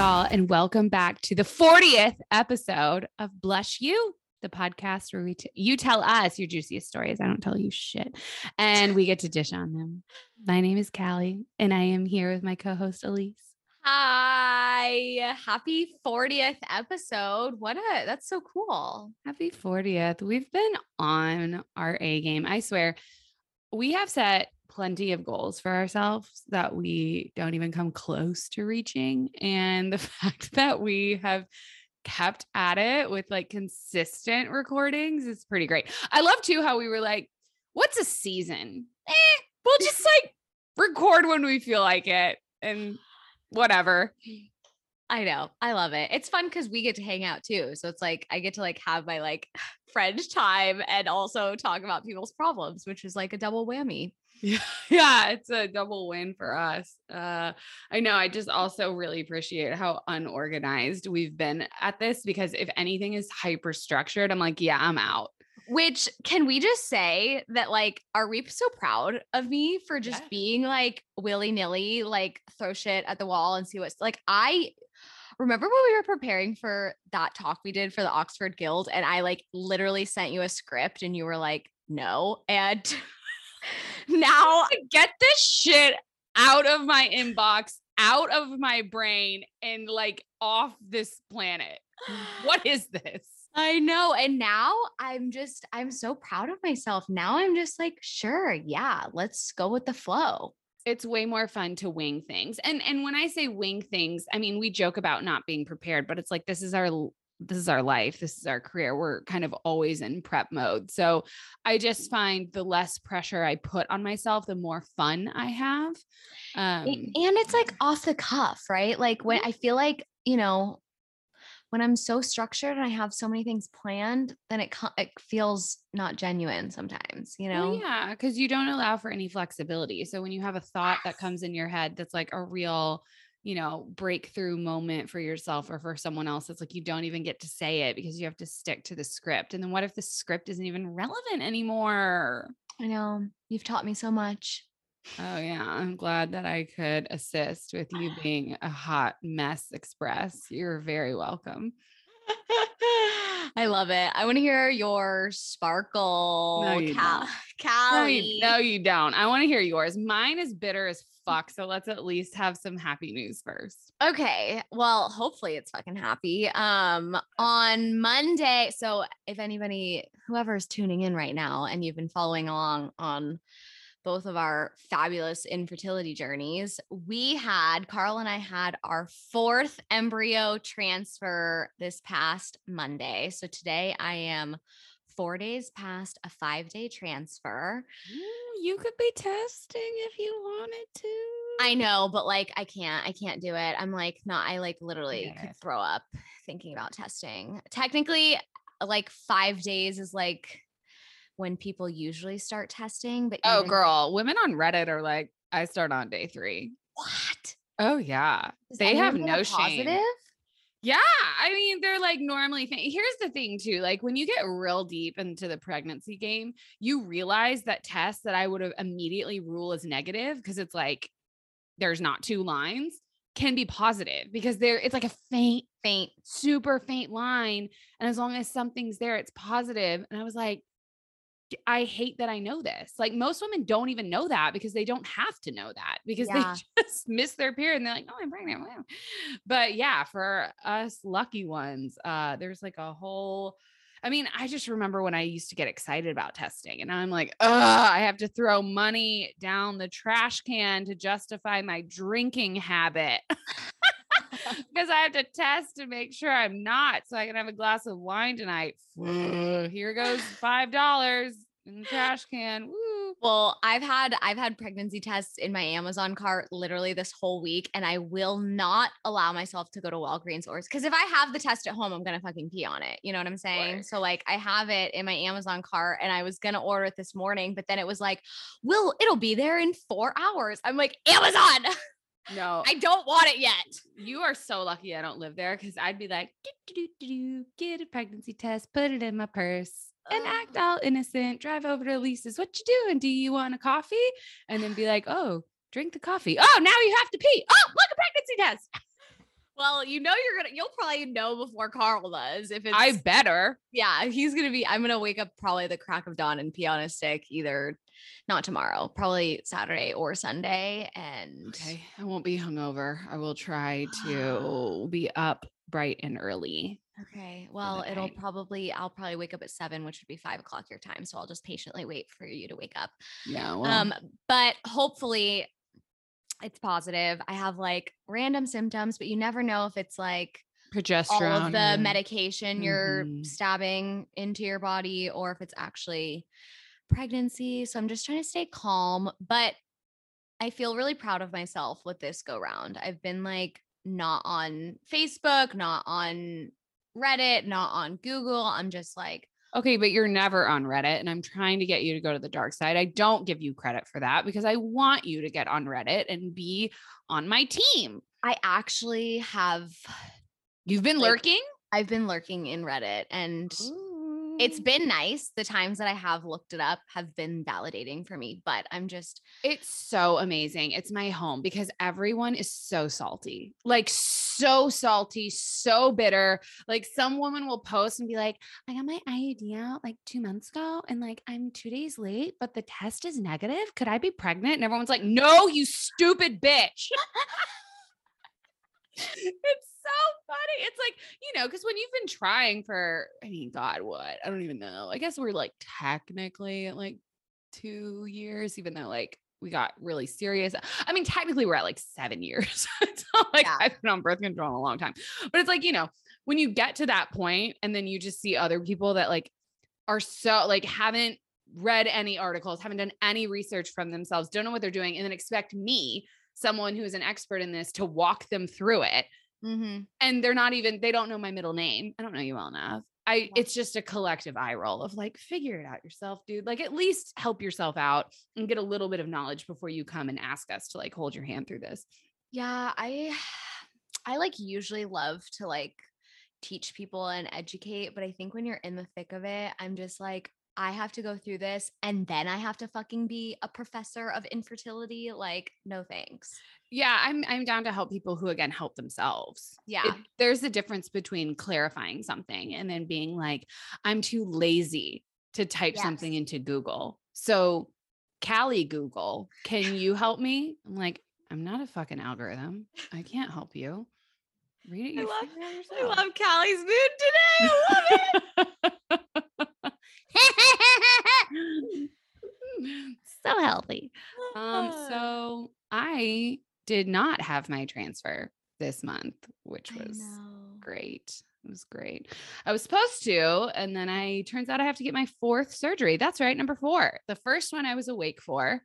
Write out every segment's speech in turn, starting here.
y'all, and welcome back to the 40th episode of Blush You, the podcast where we t- you tell us your juiciest stories. I don't tell you shit, and we get to dish on them. My name is Callie, and I am here with my co-host Elise. Hi, happy 40th episode. What a that's so cool. Happy 40th. We've been on our A game. I swear, we have set plenty of goals for ourselves that we don't even come close to reaching. And the fact that we have kept at it with like consistent recordings is pretty great. I love too how we were like, what's a season? Eh, we'll just like record when we feel like it and whatever. I know. I love it. It's fun because we get to hang out too. So it's like I get to like have my like friend time and also talk about people's problems, which is like a double whammy. Yeah, yeah, it's a double win for us. Uh, I know. I just also really appreciate how unorganized we've been at this because if anything is hyper structured, I'm like, yeah, I'm out. Which can we just say that like, are we so proud of me for just Yeah. being like willy nilly, like throw shit at the wall and see what's like I remember when we were preparing for that talk we did for the Oxford Guild and I like literally sent you a script and you were like, no. And now Get this shit out of my inbox, out of my brain, and like off this planet. What is this? I know. And now I'm just, I'm so proud of myself. Now I'm just like, sure, yeah, let's go with the flow. it's way more fun to wing things. And and when I say wing things, I mean we joke about not being prepared, but it's like this is our this is our life. This is our career. We're kind of always in prep mode. So I just find the less pressure I put on myself, the more fun I have. Um and it's like off the cuff, right? Like when I feel like, you know, when I'm so structured and I have so many things planned, then it it feels not genuine sometimes, you know? well, yeah, because you don't allow for any flexibility. So when you have a thought that comes in your head that's like a real, you know, breakthrough moment for yourself or for someone else, it's like you don't even get to say it because you have to stick to the script. And then what if the script isn't even relevant anymore? I know. You've taught me so much. Oh yeah, I'm glad that I could assist with you being a hot mess express. You're very welcome. I love it. I want to hear your sparkle, you Cal-. No you, no, you don't. I want to hear yours. Mine is bitter as fuck. So let's at least have some happy news first. Okay. Well, hopefully it's fucking happy. Um on Monday, so if anybody whoever's tuning in right now and you've been following along on both of our fabulous infertility journeys, we had Carl and I had our fourth embryo transfer this past Monday. So today I am 4 days past a 5-day transfer. Ooh, you could be testing if you wanted to. I know, but like I can't, I can't do it. I'm like, not, I like literally could throw up thinking about testing. Technically, like five days is like when people usually start testing. But Oh, even- girl, women on Reddit are like, I start on day three. what? Oh yeah, Does they have no shame. positive? Yeah, I mean, they're like normally. Th- Here's the thing, too. Like when you get real deep into the pregnancy game, you realize that tests that I would have immediately rule as negative because it's like there's not two lines can be positive because there it's like a faint, Faint. super faint line, and as long as something's there, it's positive. And I was like. "D- I hate that I know this. Like most women don't even know that because they don't have to know that because Yeah. they just miss their period and they're like, oh, I'm pregnant. Wow. But yeah, for us lucky ones, uh, there's like a whole. I mean, I just remember when I used to get excited about testing, and I'm like, I have to throw money down the trash can to justify my drinking habit because I have to test to make sure I'm not, so I can have a glass of wine tonight. Here goes five dollars in the trash can. Woo. Well, I've had I've had pregnancy tests in my Amazon cart literally this whole week, and I will not allow myself to go to Walgreens or because if I have the test at home, I'm gonna fucking pee on it. You know what I'm saying? Right. So like I have it in my Amazon cart, and I was gonna order it this morning, but then it was like, "Will it'll be there in four hours?" I'm like, Amazon, No, I don't want it yet. you are so lucky I don't live there because I'd be like, "Do-do-do-do-do, get a pregnancy test, put it in my purse, and Ugh. act all innocent. Drive over to Elise's. What you doing? Do you want a coffee? And then be like, oh, drink the coffee. Oh, now you have to pee. Oh, look, a pregnancy test. Well, you know you're gonna you'll probably know before Carl does if it's I better. yeah, he's gonna be I'm gonna wake up probably the crack of dawn and pee on a stick either not tomorrow, probably Saturday or Sunday. And Okay. I won't be hungover. I will try to be up bright and early. Okay. Well, it'll night. probably I'll probably wake up at seven, which would be five o'clock your time. So I'll just patiently wait for you to wake up. Yeah. Well, Um, but hopefully it's positive. I have like random symptoms, but you never know if it's like progesterone. all of the medication you're Mhm. stabbing into your body or if it's actually pregnancy. So I'm just trying to stay calm, but I feel really proud of myself with this go round. I've been like not on Facebook, not on Reddit, not on Google. I'm just like, Okay, but you're never on Reddit, and I'm trying to get you to go to the dark side. I don't give you credit for that because I want you to get on Reddit and be on my team. I actually have You've been Like, lurking. I've been lurking in Reddit and oh. It's mm-hmm. been nice. The times that I have looked it up have been validating for me, but I'm just It's so amazing. It's my home because everyone is so salty, like so salty, so bitter. Like some woman will post and be like, I got my IUD out like two months ago and like I'm two days late, but the test is negative. Could I be pregnant? And everyone's like, No, you stupid bitch. it's so funny. It's like, you know, because when you've been trying for, I mean, God, what? I don't even know. I guess we're like technically at like two years, even though like we got really serious. I mean, technically we're at like seven years. it's not like Yeah. I've been on birth control in a long time. But it's like, you know, when you get to that point and then you just see other people that like are so like haven't read any articles, haven't done any research from themselves, don't know what they're doing, and then expect me, someone who is an expert in this, to walk them through it. Mhm. And they're not even, they don't know my middle name. I don't know you well enough. I it's just a collective eye roll of like, figure it out yourself, dude. Like at least help yourself out and get a little bit of knowledge before you come and ask us to like hold your hand through this. Yeah, I I like usually love to like teach people and educate, but I think when you're in the thick of it, I'm just like I have to go through this and then I have to fucking be a professor of infertility. Like, no thanks. Yeah, I'm I'm down to help people who again help themselves. Yeah. It- there's a difference between clarifying something and then being like, I'm too lazy to type something into Google. So, Callie Google, can you help me? I'm like, I'm not a fucking algorithm. I can't help you. Read it. I love- I love Callie's mood today. I love it. so healthy. Um, Ah. so I did not have my transfer this month, which was great. It was great. I was supposed to, and then I turns out I have to get my fourth surgery. That's right, number four. The first one I was awake for.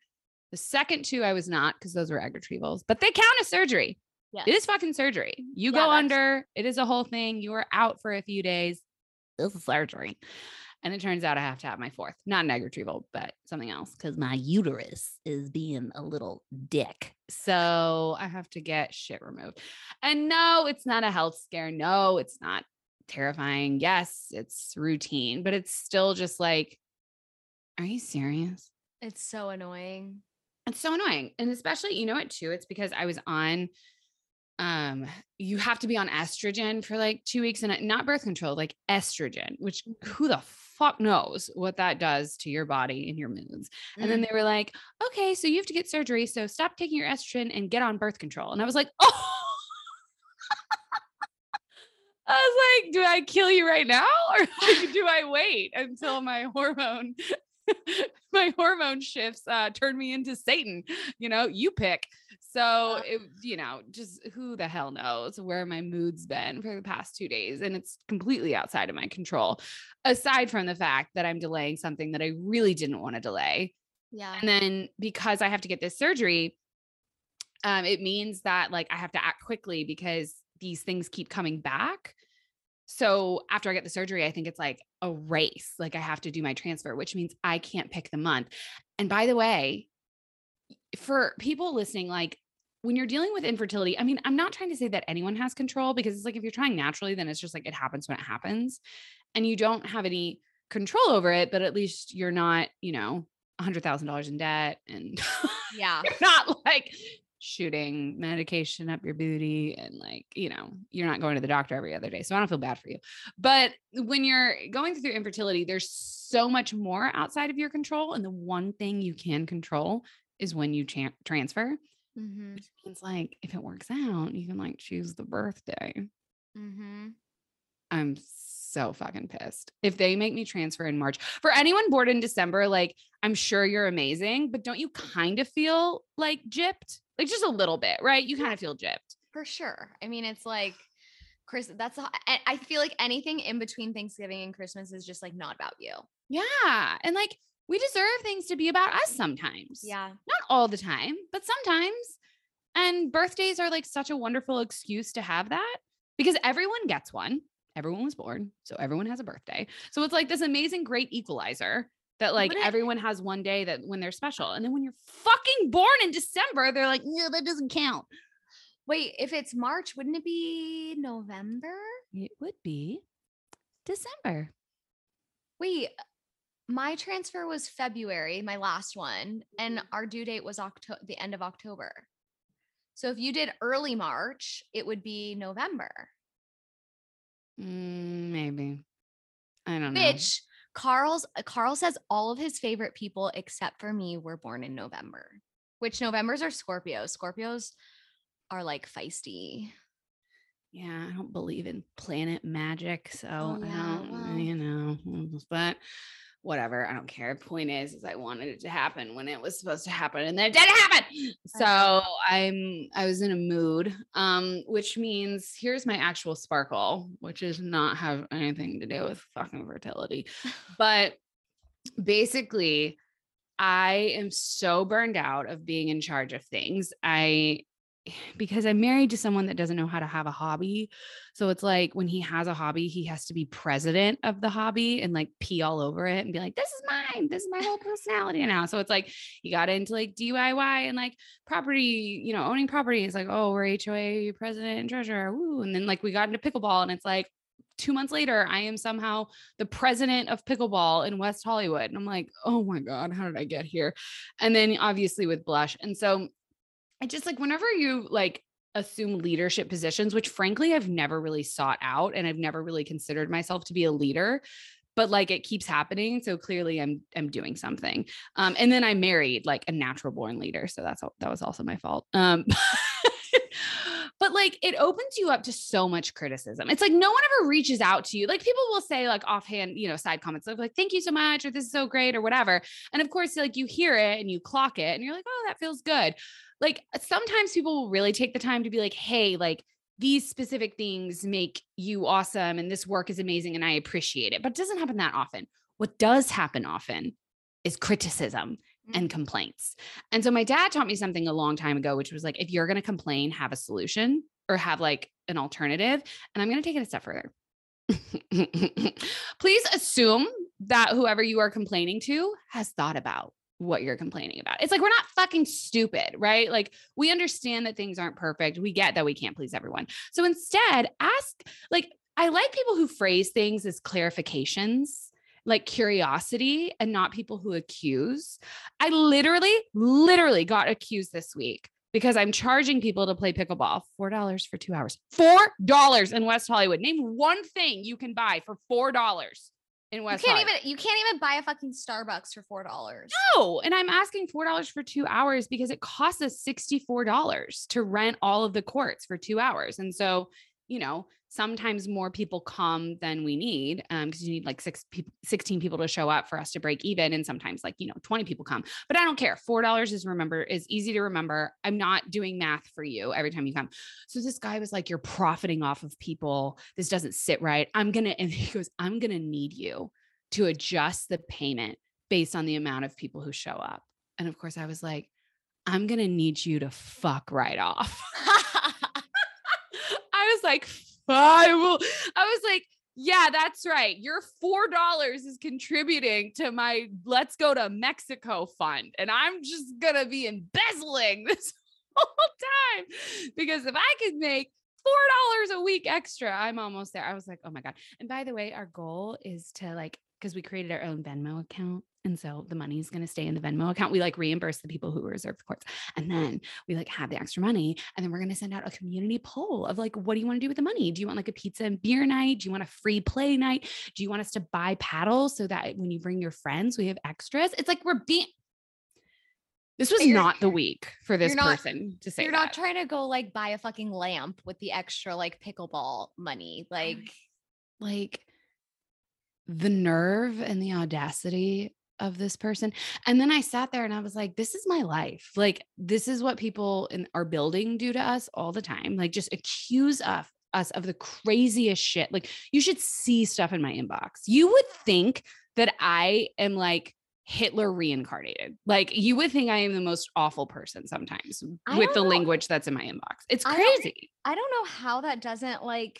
The second two I was not because those were egg retrievals, but they count as surgery. Yeah. It is fucking surgery. You Yeah, go under, it is a whole thing. You are out for a few days. This is surgery. And it turns out I have to have my fourth, not an egg retrieval, but something else because my uterus is being a little dick. So I have to get shit removed. And no, it's not a health scare. No, it's not terrifying. Yes, it's routine, but it's still just like, are you serious? It's so annoying. It's so annoying. And especially, you know what, too? It's because I was on um you have to be on estrogen for like two weeks and not birth control like estrogen which who the fuck knows what that does to your body and your moods. And then Mm. they were like okay so you have to get surgery so stop taking your estrogen and get on birth control. And i was like oh. I was like, do I kill you right now or like, do I wait until my hormone my hormone shifts uh turn me into Satan? You know, you pick. So it, you know, just who the hell knows where my mood's been for the past two days. And it's completely outside of my control, aside from the fact that I'm delaying something that I really didn't want to delay. yeah. And then because I have to get this surgery, um, it means that like I have to act quickly because these things keep coming back. So after I get the surgery, I think it's like a race. Like I have to do my transfer, which means I can't pick the month. And by the way, for people listening, like when you're dealing with infertility, I mean, I'm not trying to say that anyone has control because it's like if you're trying naturally, then it's just like it happens when it happens and you don't have any control over it, but at least you're not, you know, $100,000 in debt and Yeah. not like shooting medication up your booty and like, you know, you're not going to the doctor every other day. So I don't feel bad for you. But when you're going through infertility, there's so much more outside of your control. And the one thing you can control is when you cha- transfer, Mm-hmm. which means like if it works out, you can like choose the birthday. Mm-hmm. I'm so fucking pissed. If they make me transfer in March, for anyone born in December, like I'm sure you're amazing, but don't you kind of feel like gypped? Like just a little bit, right? You kind of feel gypped. For sure. I mean, it's like Chris, that's a- I I feel like anything in between Thanksgiving and Christmas is just like not about you. Yeah. And like we deserve things to be about us sometimes. Yeah. Not all the time, but sometimes. And birthdays are like such a wonderful excuse to have that because everyone gets one. Everyone was born. So everyone has a birthday. So it's like this amazing, great equalizer that like it- everyone has one day that when they're special. And then when you're fucking born in December, they're like, no, that doesn't count. Wait, if it's March, wouldn't it be November? It would be December. Wait, my transfer was February, my last one, and our due date was October, the end of October. So if you did early March, it would be November. Mm, maybe. I don't know. Which Carl's uh, Carl says all of his favorite people except for me were born in November. Which Novembers are Scorpios. Scorpios are like feisty. Yeah, I don't believe in planet magic, so Oh, I yeah, don't, well. you know, mm, but whatever. I don't care. Point is, is I wanted it to happen when it was supposed to happen, and then it didn't happen. So I'm, I was in a mood, um, which means here's my actual sparkle, which is not have anything to do with fucking fertility, but basically. I am so burned out of being in charge of things. I because I'm married to someone that doesn't know how to have a hobby. So it's like when he has a hobby, he has to be president of the hobby and like pee all over it and be like, this is mine. This is my whole personality now. So it's like he got into like DIY and like property, you know, owning property. It's like, oh, we're HOA president and treasurer. Woo. And then like we got into pickleball and it's like, Two months later, I am somehow the president of pickleball in West Hollywood. And I'm like, oh my God, how did I get here? And then obviously with Blush. And so I just like whenever you like assume leadership positions, which frankly I've never really sought out and I've never really considered myself to be a leader, but like it keeps happening. So clearly I'm I'm doing something. Um, and then I married like a natural born leader. So that's that was also my fault. Um but like it opens you up to so much criticism. It's like no one ever reaches out to you. Like people will say like offhand, you know, side comments like thank you so much or this is so great or whatever. And of course, like you hear it and you clock it and you're like, oh, that feels good like uh, sometimes people will really take the time to be like, hey, like these specific things make you awesome and this work is amazing and I appreciate it. But it doesn't happen that often. What does happen often is criticism mm. and complaints. And so my dad taught me something a long time ago, which was like, if you're going to complain, have a solution or have like an alternative. And I'm going to take it a step further. Please assume that whoever you are complaining to has thought about what you're complaining about. It's like we're not fucking stupid, right? Like we understand that things aren't perfect. We get that we can't please everyone. So instead, ask like I like people who phrase things as clarifications, like curiosity and not people who accuse. I literally literally got accused this week because I'm charging people to play pickleball $4 for 2 hours. $4 in West Hollywood. Name one thing you can buy for $4 in You can't Hollywood. even you can't even buy a fucking Starbucks for four dollars. No, and I'm asking four dollars for two hours because it costs us sixty-four dollars to rent all of the courts for two hours, and so you know sometimes more people come than we need um because you need like six people 16 people to show up for us to break even and sometimes like you know 20 people come. But i don't care. Four dollars is remember is easy to remember. I'm not doing math for you every time you come. So this guy was like you're profiting off of people. This doesn't sit right. I'm gonna and he goes i'm gonna need you to adjust the payment based on the amount of people who show up. And of course, I was like, I'm to need you to fuck right off. I was like, I will. I was like, yeah, that's right. Your $4 is contributing to my let's go to Mexico fund. And I'm just to be embezzling this whole time because if I could make $4 a week extra, I'm almost there. I was like, oh my God. And by the way, our goal is to like because we created our own Venmo account. And so the money is going to stay in the Venmo account. We like reimburse the people who reserve the courts. And then we like have the extra money. And then we're going to send out a community poll of like, what do you want to do with the money? Do you want like a pizza and beer night? Do you want a free play night? Do you want us to buy paddles so that when you bring your friends, we have extras? It's like we're being. This was You're- not the week for this not- person to say You're that. not trying to go like buy a fucking lamp with the extra like pickleball money. Like, like the nerve and the audacity of this person. And then I sat there and I was like, this is my life. Like, this is what people in our building do to us all the time. Like, just accuse of us of the craziest shit. Like, you should see stuff in my inbox. You would think that I am like Hitler reincarnated. Like, you would think I am the most awful person sometimes I with the know. language that's in my inbox. It's I don't- crazy. I don't know how that doesn't like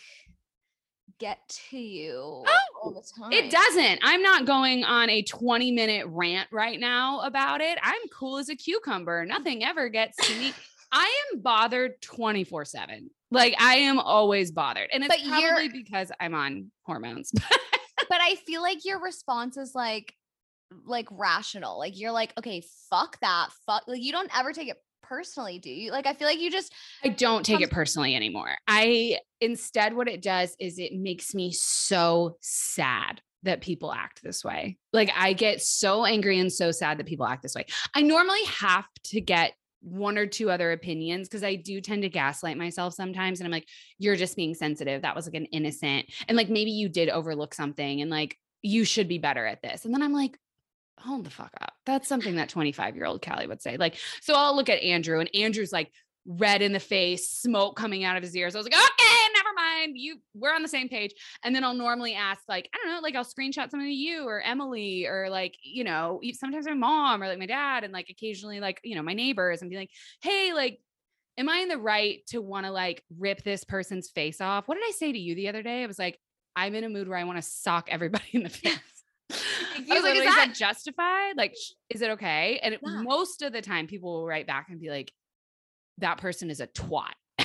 get to you all oh, the time. It doesn't. I'm not going on a 20 minute rant right now about it. I'm cool as a cucumber. Nothing ever gets to me. I am bothered 24 7. Like I am always bothered. And it's But probably because I'm on hormones. But I feel like your response is like, like rational. Like you're like, okay, fuck that. Fuck. Like you don't ever take it personally, do you? Like I feel like you just I don't take it personally anymore. I instead, what it does is it makes me so sad that people act this way. Like I get so angry and so sad that people act this way. I normally have to get one or two other opinions because I do tend to gaslight myself sometimes. And I'm like, you're just being sensitive. That was like an innocent. And like maybe you did overlook something and like you should be better at this. And then I'm like, hold the fuck up. That's something that 25 year old Callie would say. Like, so I'll look at Andrew and Andrew's like red in the face, smoke coming out of his ears. I was like, okay, never mind. You we're on the same page. And then I'll normally ask, like, I don't know, like I'll screenshot something to you or Emily or like, you know, sometimes my mom or like my dad and like occasionally like, you know, my neighbors and be like, hey, like, am I in the right to want to like rip this person's face off? What did I say to you the other day? I was like, I'm in a mood where I want to sock everybody in the face. I you was like, is that justified? Like, is it okay? And Yeah. most of the time, people will write back and be like, that person is a twat.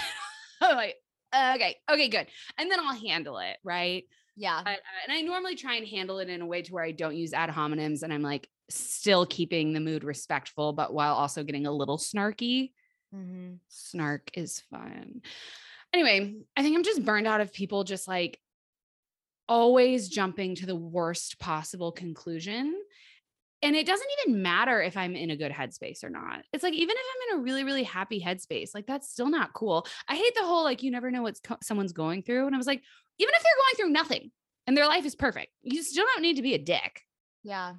I'm like, okay, okay, good. And then I'll handle it, right? yeah. But, uh, and I normally try and handle it in a way to where I don't use ad hominems and I'm like still keeping the mood respectful, but while also getting a little snarky. Mhm. Snark is fun. Anyway, I think I'm just burned out of people just like always jumping to the worst possible conclusion. And it doesn't even matter if I'm in a good headspace or not. It's like, even if I'm in a really, really happy headspace, like that's still not cool. I hate the whole like, you never know what someone's going through. And I was like, even if they're going through nothing and their life is perfect, you still don't need to be a dick. Yeah.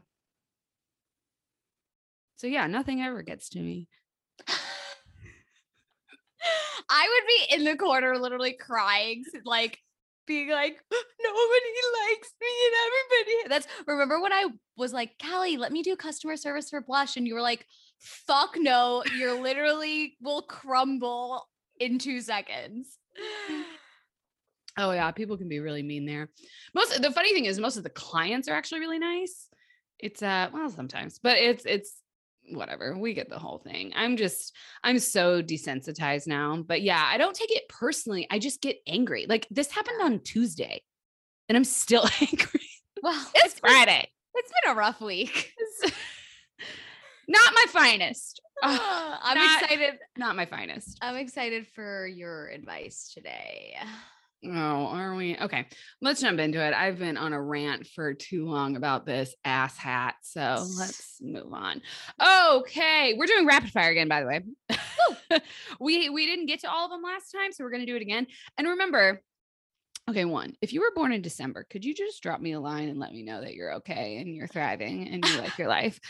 So, yeah, nothing ever gets to me. I would be in the corner literally crying, like being like, nobody likes me and everybody. That's remember when I was like, Callie, let me do customer service for Blush. And you were like, fuck no, you're literally will crumble in two seconds. Oh yeah, people can be really mean there. Most the funny thing is most of the clients are actually really nice. It's uh well sometimes, but it's it's whatever. We get the whole thing. I'm just I'm so desensitized now. But yeah, I don't take it personally. I just get angry. Like this happened on Tuesday and I'm still angry. Well, It's been- Friday. it's been a rough week. Not my finest. Ugh, I'm not- excited. not my finest. I'm excited for your advice today. Oh, are we? Okay, let's jump into it. I've been on a rant for too long about this ass hat. So let's move on. Okay, we're doing rapid fire again, by the way. we we didn't get to all of them last time, so we're gonna do it again. And remember, okay, one, if you were born in December, could you just drop me a line and let me know that you're okay and you're thriving and you like your life?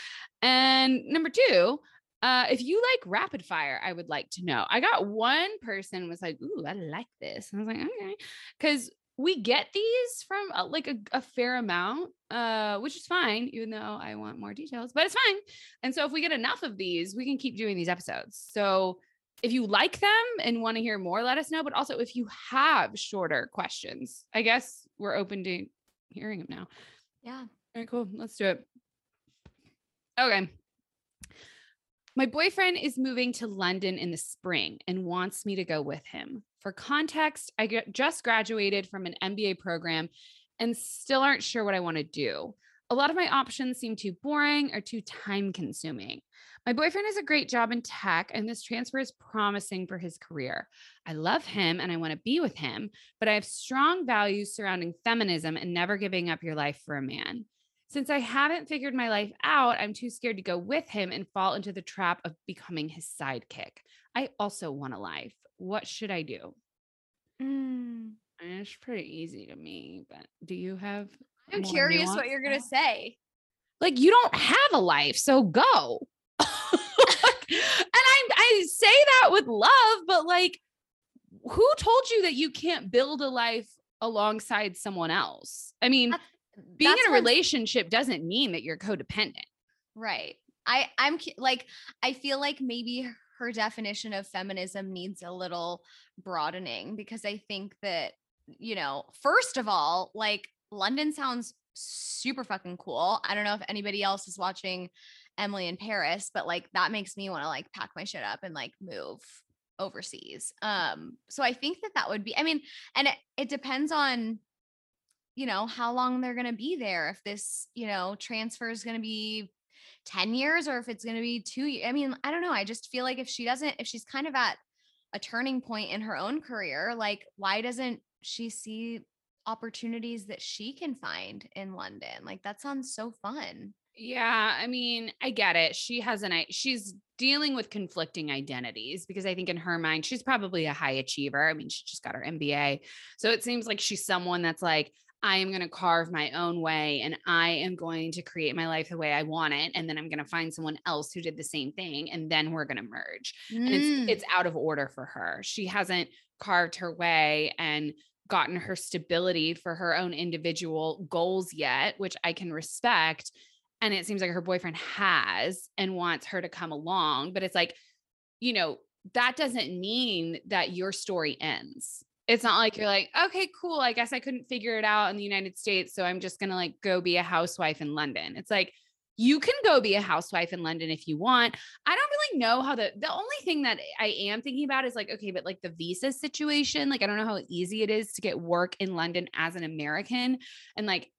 And number two, uh, if you like rapid fire, I would like to know. I got one person was like, "Ooh, I like this," and I was like, "Okay," because we get these from uh, like a, a fair amount, uh, which is fine, even though I want more details, but it's fine. And so if we get enough of these, we can keep doing these episodes. So if you like them and want to hear more, let us know. But also, if you have shorter questions, I guess we're open to hearing them now. Yeah. All right, cool. Let's do it. Okay. My boyfriend is moving to London in the spring and wants me to go with him. For context, I just graduated from an MBA program and still aren't sure what I want to do. A lot of my options seem too boring or too time consuming. My boyfriend has a great job in tech, and this transfer is promising for his career. I love him and I want to be with him, but I have strong values surrounding feminism and never giving up your life for a man. Since I haven't figured my life out, I'm too scared to go with him and fall into the trap of becoming his sidekick. I also want a life. What should I do? Mm. It's pretty easy to me, but do you have? I'm curious what you're gonna say. Like you don't have a life, so go. and I I say that with love, but like, who told you that you can't build a life alongside someone else? I mean, That's- being in a relationship doesn't mean that you're codependent. Right. I I'm like I feel like maybe her definition of feminism needs a little broadening because I think that you know, first of all, like London sounds super fucking cool. I don't know if anybody else is watching Emily in Paris, but like that makes me want to like pack my shit up and like move overseas. Um so I think that that would be I mean, and it, it depends on you know how long they're going to be there if this you know transfer is going to be 10 years or if it's going to be two years. I mean, I don't know. I just feel like if she doesn't, if she's kind of at a turning point in her own career, like why doesn't she see opportunities that she can find in London? Like that sounds so fun. Yeah, I mean, I get it. She has an she's dealing with conflicting identities because I think in her mind she's probably a high achiever. I mean, she just got her MBA. So it seems like she's someone that's like I am going to carve my own way and I am going to create my life the way I want it and then I'm going to find someone else who did the same thing and then we're going to merge. And Mm. it's it's out of order for her. She hasn't carved her way and gotten her stability for her own individual goals yet, which I can respect and it seems like her boyfriend has and wants her to come along but it's like you know that doesn't mean that your story ends it's not like you're like okay cool i guess i couldn't figure it out in the united states so i'm just going to like go be a housewife in london it's like you can go be a housewife in london if you want i don't really know how the the only thing that i am thinking about is like okay but like the visa situation like i don't know how easy it is to get work in london as an american and like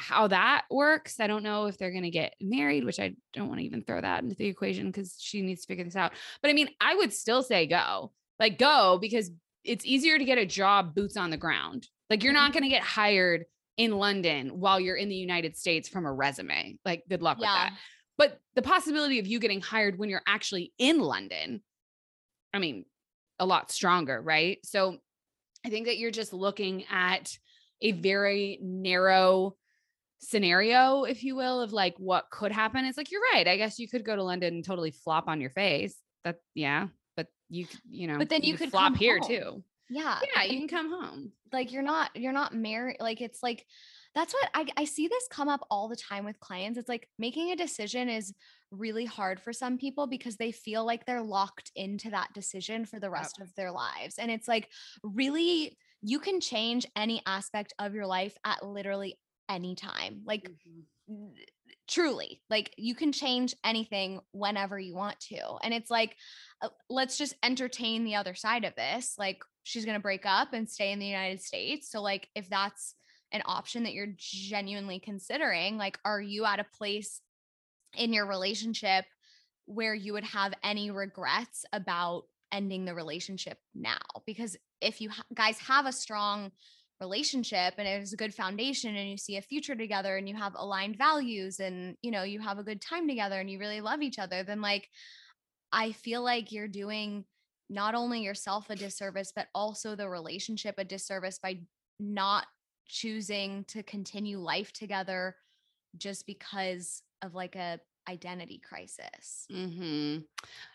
how that works. I don't know if they're going to get married, which I don't want to even throw that into the equation because she needs to figure this out. But I mean, I would still say go, like go, because it's easier to get a job boots on the ground. Like you're not mm-hmm. going to get hired in London while you're in the United States from a resume. Like good luck with that. But the possibility of you getting hired when you're actually in London, I mean, a lot stronger, right? So I think that you're just looking at a very narrow scenario, if you will, of like what could happen. It's like, you're right. I guess you could go to London and totally flop on your face. That, yeah. You, you know, But then you could flop here home. too. Yeah. Yeah. You can come home. like you're not you're not married like it's like that's what I, I see this come up all the time with clients it's like making a decision is really hard for some people because they feel like they're locked into that decision for the rest of their lives and it's like really you can change any aspect of your life at literally any time like mm-hmm. n- truly like you can change anything whenever you want to and it's like uh, let's just entertain the other side of this like she's going to break up and stay in the united states so like if that's an option that you're genuinely considering like are you at a place in your relationship where you would have any regrets about ending the relationship now? Because if you ha- guys have a strong relationship and it is a good foundation and you see a future together and you have aligned values and you know you have a good time together and you really love each other then like i feel like you're doing not only yourself a disservice but also the relationship a disservice by not choosing to continue life together just because of like a identity crisis hmm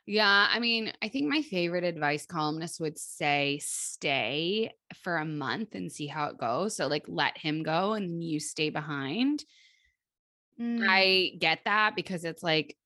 Yeah. I mean, I think my favorite advice columnist would say stay for a month and see how it goes. So, like, let him go and you stay behind. Mm, I get that because it's like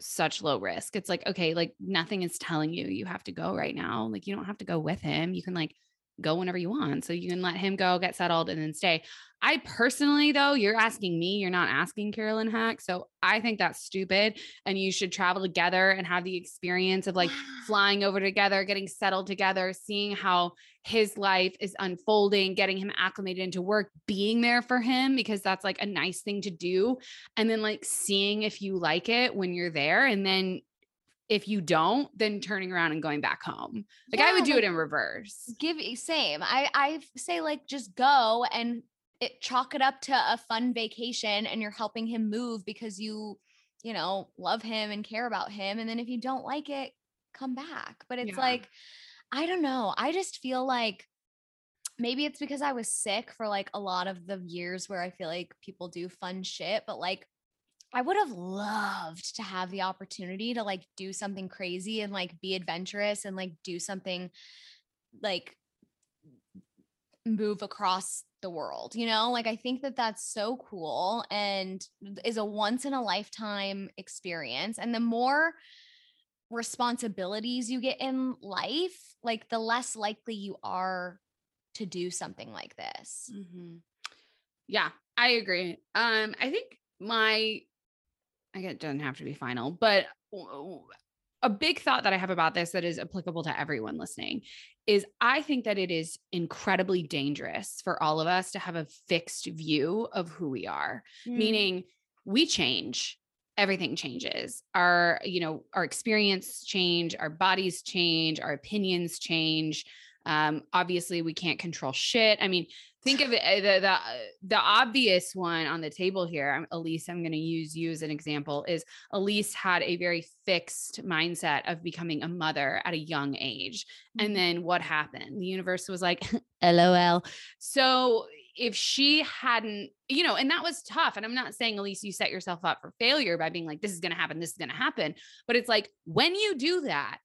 such low risk. It's like, okay, like nothing is telling you you have to go right now. Like, you don't have to go with him. You can like go whenever you want. So you can let him go, get settled, and then stay. I personally, though, you're asking me, you're not asking Carolyn Hax. So I think that's stupid. And you should travel together and have the experience of like flying over together, getting settled together, seeing how his life is unfolding, getting him acclimated into work, being there for him, because that's like a nice thing to do. And then like seeing if you like it when you're there. And then if you don't, then turning around and going back home. Like yeah, I would do like, it in reverse. Give same. I I say like just go and it chalk it up to a fun vacation and you're helping him move because you you know love him and care about him and then if you don't like it come back but it's yeah. like i don't know i just feel like maybe it's because i was sick for like a lot of the years where i feel like people do fun shit but like I would have loved to have the opportunity to like do something crazy and like be adventurous and like do something like move across the world you know? Like i think that that's so cool and is a once in a lifetime experience. And the more responsibilities you get in life like the less likely you are to do something like this. Mm-hmm. yeah i agree. Um i think my i guess it doesn't have to be final but a big thought that I have about this that is applicable to everyone listening is I think that it is incredibly dangerous for all of us to have a fixed view of who we are, mm. meaning we change everything changes our you know our experience change our bodies change our opinions change um, obviously we can't control shit. I mean think of it eh, the the, the obvious one on the table here elise i'm going to use you as an example is elise had a very fixed mindset of becoming a mother at a young age. Mm-hmm. and then what happened? The universe was like lol so if she hadn't you know and that was tough and i'm not saying elise you set yourself up for failure by being like this is going to happen this is going to happen but it's like when you do that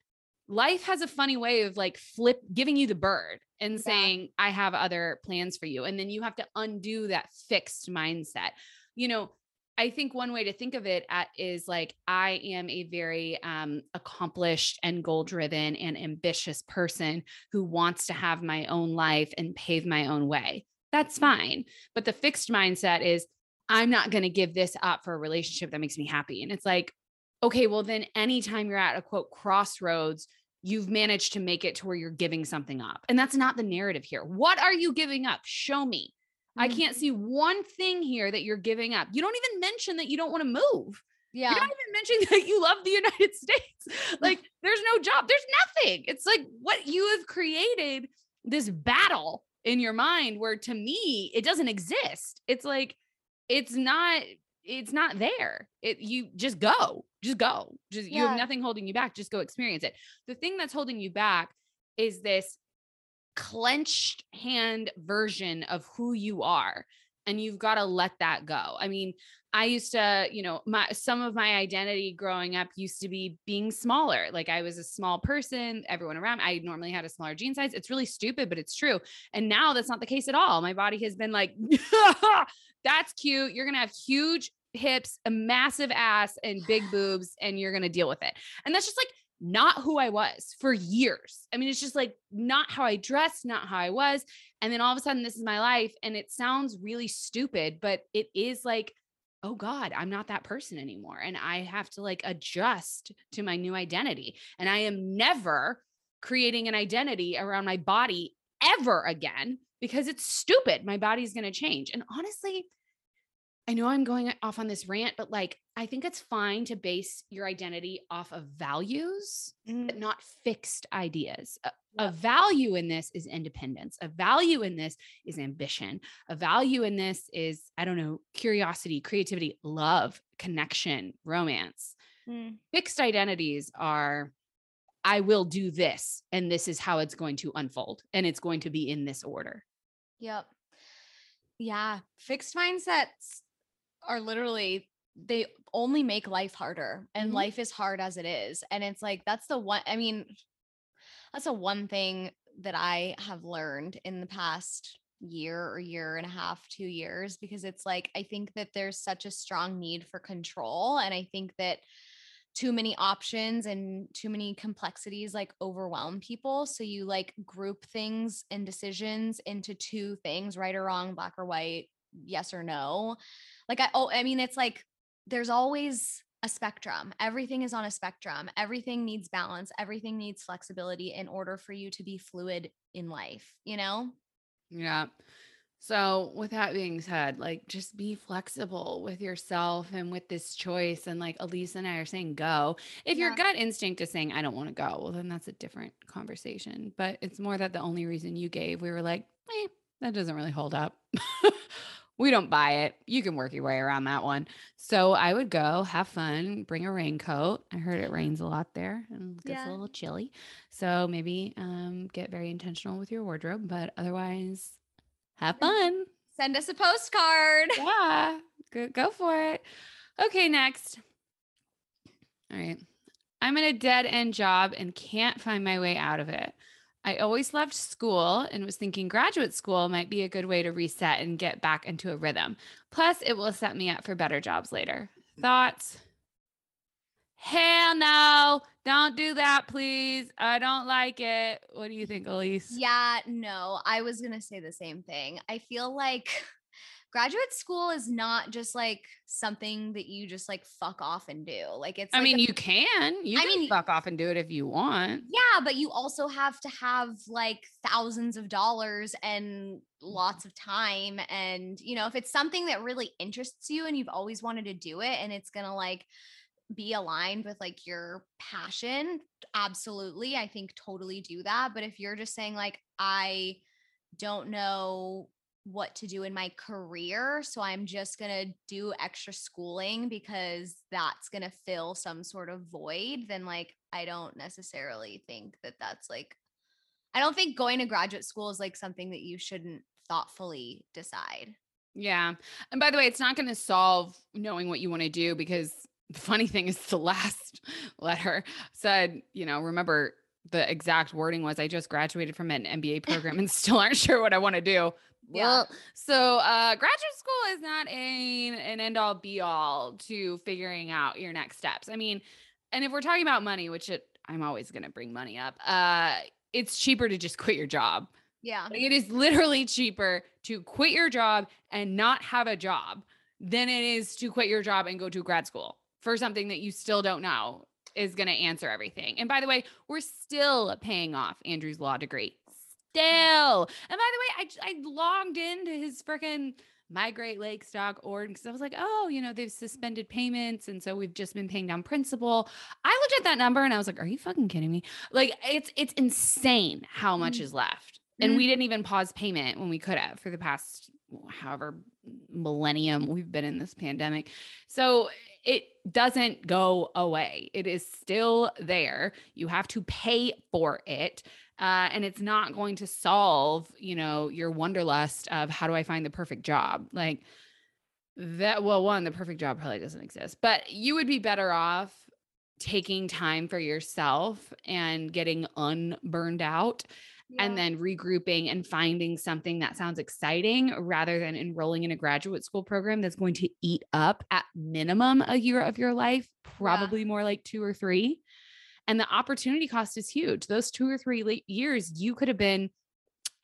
life has a funny way of like flip giving you the bird and saying i have other plans for you and then you have to undo that fixed mindset. You know i think one way to think of it at, is like i am a very um, accomplished and goal driven and ambitious person who wants to have my own life and pave my own way. That's fine. But the fixed mindset is i'm not going to give this up for a relationship that makes me happy. And it's like okay, well, then anytime you're at a quote crossroads, you've managed to make it to where you're giving something up. And that's not the narrative here. What are you giving up? Show me. Mm-hmm. I can't see one thing here that you're giving up. You don't even mention that you don't want to move. Yeah. You don't even mention that you love the United States. Like there's no job, there's nothing. It's like what you have created this battle in your mind where to me it doesn't exist. It's like it's not it's not there. It you just go, just go. Just yeah. you have nothing holding you back. Just go experience it. The thing that's holding you back is this clenched hand version of who you are. And you've got to let that go. I mean, I used to, you know, my some of my identity growing up used to be being smaller. Like I was a small person, everyone around I normally had a smaller jean size. It's really stupid, but it's true. And now that's not the case at all. My body has been like ah, that's cute. You're going to have huge hips, a massive ass, and big boobs, and you're going to deal with it. And that's just like not who I was for years. I mean, it's just like not how I dressed, not how I was. And then all of a sudden, this is my life. And it sounds really stupid, but it is like, oh God, I'm not that person anymore. And I have to like adjust to my new identity. And I am never creating an identity around my body ever again because it's stupid. My body's going to change. And honestly, I know I'm going off on this rant, but like, I think it's fine to base your identity off of values, mm. but not fixed ideas. A, a, value in this is independence. A value in this is ambition. A value in this is, I don't know, curiosity, creativity, love, connection, romance. Mm. Fixed identities are, I will do this, and this is how it's going to unfold, and it's going to be in this order. Yep. Yeah. Fixed mindsets are literally they only make life harder and mm-hmm. life is hard as it is and it's like that's the one i mean that's the one thing that i have learned in the past year or year and a half 2 years because it's like i think that there's such a strong need for control and i think that too many options and too many complexities like overwhelm people. So you like group things and decisions into two things, right or wrong, black or white, yes or no. Like I oh, I mean, it's like there's always a spectrum. Everything is on a spectrum. Everything needs balance. Everything needs flexibility in order for you to be fluid in life, you know? Yeah. So, with that being said, like just be flexible with yourself and with this choice. And like Elise and I are saying, go. If your gut instinct is saying, I don't want to go, well, then that's a different conversation. But it's more that the only reason you gave, we were like, eh, that doesn't really hold up. we don't buy it. You can work your way around that one. So, I would go have fun, bring a raincoat. I heard it rains a lot there and it gets Yeah. a little chilly. So, maybe um, get very intentional with your wardrobe. But otherwise, have fun. Send us a postcard. Yeah, go, go for it. Okay, next. All right. I'm in a dead end job and can't find my way out of it. I always loved school and was thinking graduate school might be a good way to reset and get back into a rhythm. Plus, it will set me up for better jobs later. Thoughts? Hell no. Don't do that, please. I don't like it. What do you think, Elise? Yeah, no, I was going to say the same thing. I feel like graduate school is not just like something that you just like fuck off and do. Like it's I like mean, a- you can. You I can mean- fuck off and do it if you want. Yeah, but you also have to have like thousands of dollars and mm-hmm. lots of time. And, you know, if it's something that really interests you and you've always wanted to do it and it's going to like be aligned with like your passion, absolutely. I think totally do that. But if you're just saying, like, I don't know what to do in my career. So I'm just going to do extra schooling because that's going to fill some sort of void, then like I don't necessarily think that that's like, I don't think going to graduate school is like something that you shouldn't thoughtfully decide. Yeah. And by the way, it's not going to solve knowing what you want to do because the funny thing is the last letter said, you know, remember the exact wording was I just graduated from an MBA program and still aren't sure what I want to do. Yeah. Well, so uh graduate school is not a, an end all be all to figuring out your next steps. I mean, and if we're talking about money, which it, I'm always going to bring money up, uh it's cheaper to just quit your job. Yeah. Like, it is literally cheaper to quit your job and not have a job than it is to quit your job and go to grad school for something that you still don't know is going to answer everything. And by the way, we're still paying off Andrew's law degree. Still. And by the way, I, I logged into his freaking my Great Lakes dot org because I was like, oh, you know, they've suspended payments. And so we've just been paying down principal. I looked at that number and I was like, are you fucking kidding me? Like it's it's insane how much Mm. is left. And we didn't even pause payment when we could have for the past however millennium we've been in this pandemic. So it doesn't go away. It is still there. You have to pay for it. Uh, and it's not going to solve, you know, your wanderlust of how do I find the perfect job? Like that, well, one, the perfect job probably doesn't exist, but you would be better off taking time for yourself and getting unburned out and then regrouping and finding something that sounds exciting rather than enrolling in a graduate school program that's going to eat up at minimum a year of your life, probably more like two or three. And the opportunity cost is huge. Those two or three late years, you could have been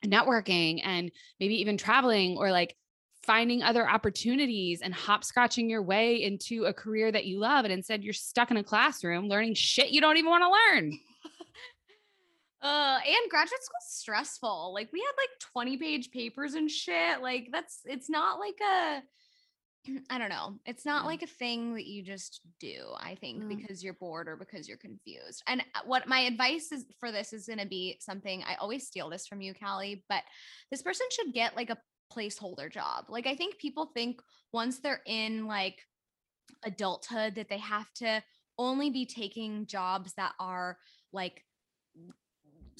networking and maybe even traveling or like finding other opportunities and hopscotching your way into a career that you love. And instead, you're stuck in a classroom learning shit you don't even want to learn. Uh, and graduate school's stressful. Like we had like 20 page papers and shit. Like that's it's not like a I don't know. It's not Yeah. like a thing that you just do, I think, Mm. because you're bored or because you're confused. And uh, what my advice is for this is going to be something I always steal this from you, Callie, but this person should get like a placeholder job. Like I think people think once they're in like adulthood that they have to only be taking jobs that are like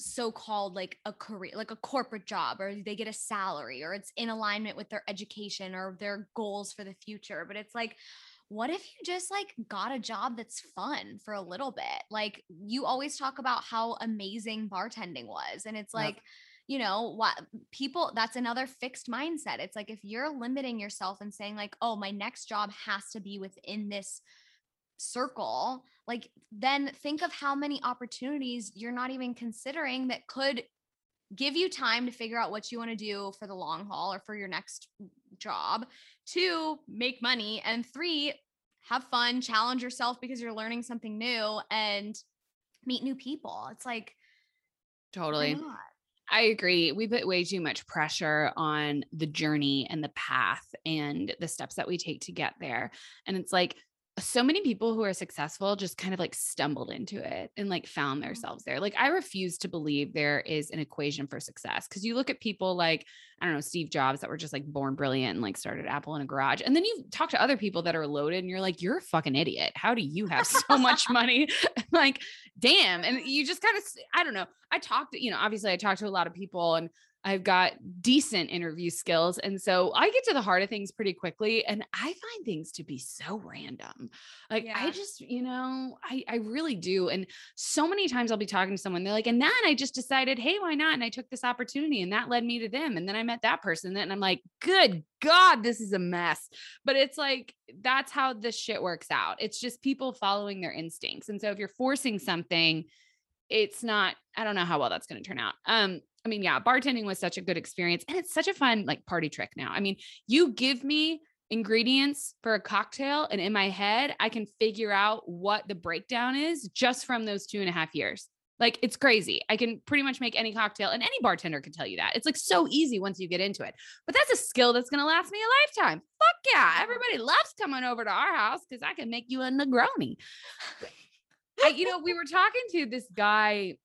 so-called like a career like a corporate job or they get a salary or it's in alignment with their education or their goals for the future but it's like what if you just like got a job that's fun for a little bit like you always talk about how amazing bartending was and it's Yep. like you know what people that's another fixed mindset it's like if you're limiting yourself and saying like oh my next job has to be within this circle, like then think of how many opportunities you're not even considering that could give you time to figure out what you want to do for the long haul or for your next job. Two, make money. And three, have fun, challenge yourself because you're learning something new and meet new people. It's like, totally. I agree. We put way too much pressure on the journey and the path and the steps that we take to get there. And it's like, so many people who are successful just kind of like stumbled into it and like found Mm-hmm. themselves there. Like I refuse to believe there is an equation for success because you look at people like I don't know Steve Jobs that were just like born brilliant and like started Apple in a garage, and then you talk to other people that are loaded and you're like, you're a fucking idiot. How do you have so much money? like, damn. And you just kind of I don't know. I talked, you know, obviously I talked to a lot of people and I've got decent interview skills. And so I get to the heart of things pretty quickly. And I find things to be so random. Like I just, you know, I, I really do. And so many times I'll be talking to someone, they're like, and then I just decided, hey, why not? And I took this opportunity and that led me to them. And then I met that person. And I'm like, good God, this is a mess. But it's like, that's how this shit works out. It's just people following their instincts. And so if you're forcing something, it's not i don't know how well that's going to turn out um i mean yeah bartending was such a good experience and it's such a fun like party trick now. I mean you give me ingredients for a cocktail and in my head i can figure out what the breakdown is just from those two and a half years. Like it's crazy. I can pretty much make any cocktail and any bartender can tell you that. It's like so easy once you get into it. But that's a skill that's going to last me a lifetime. Fuck yeah everybody loves coming over to our house because i can make you a negroni. I, you know, we were talking to this guy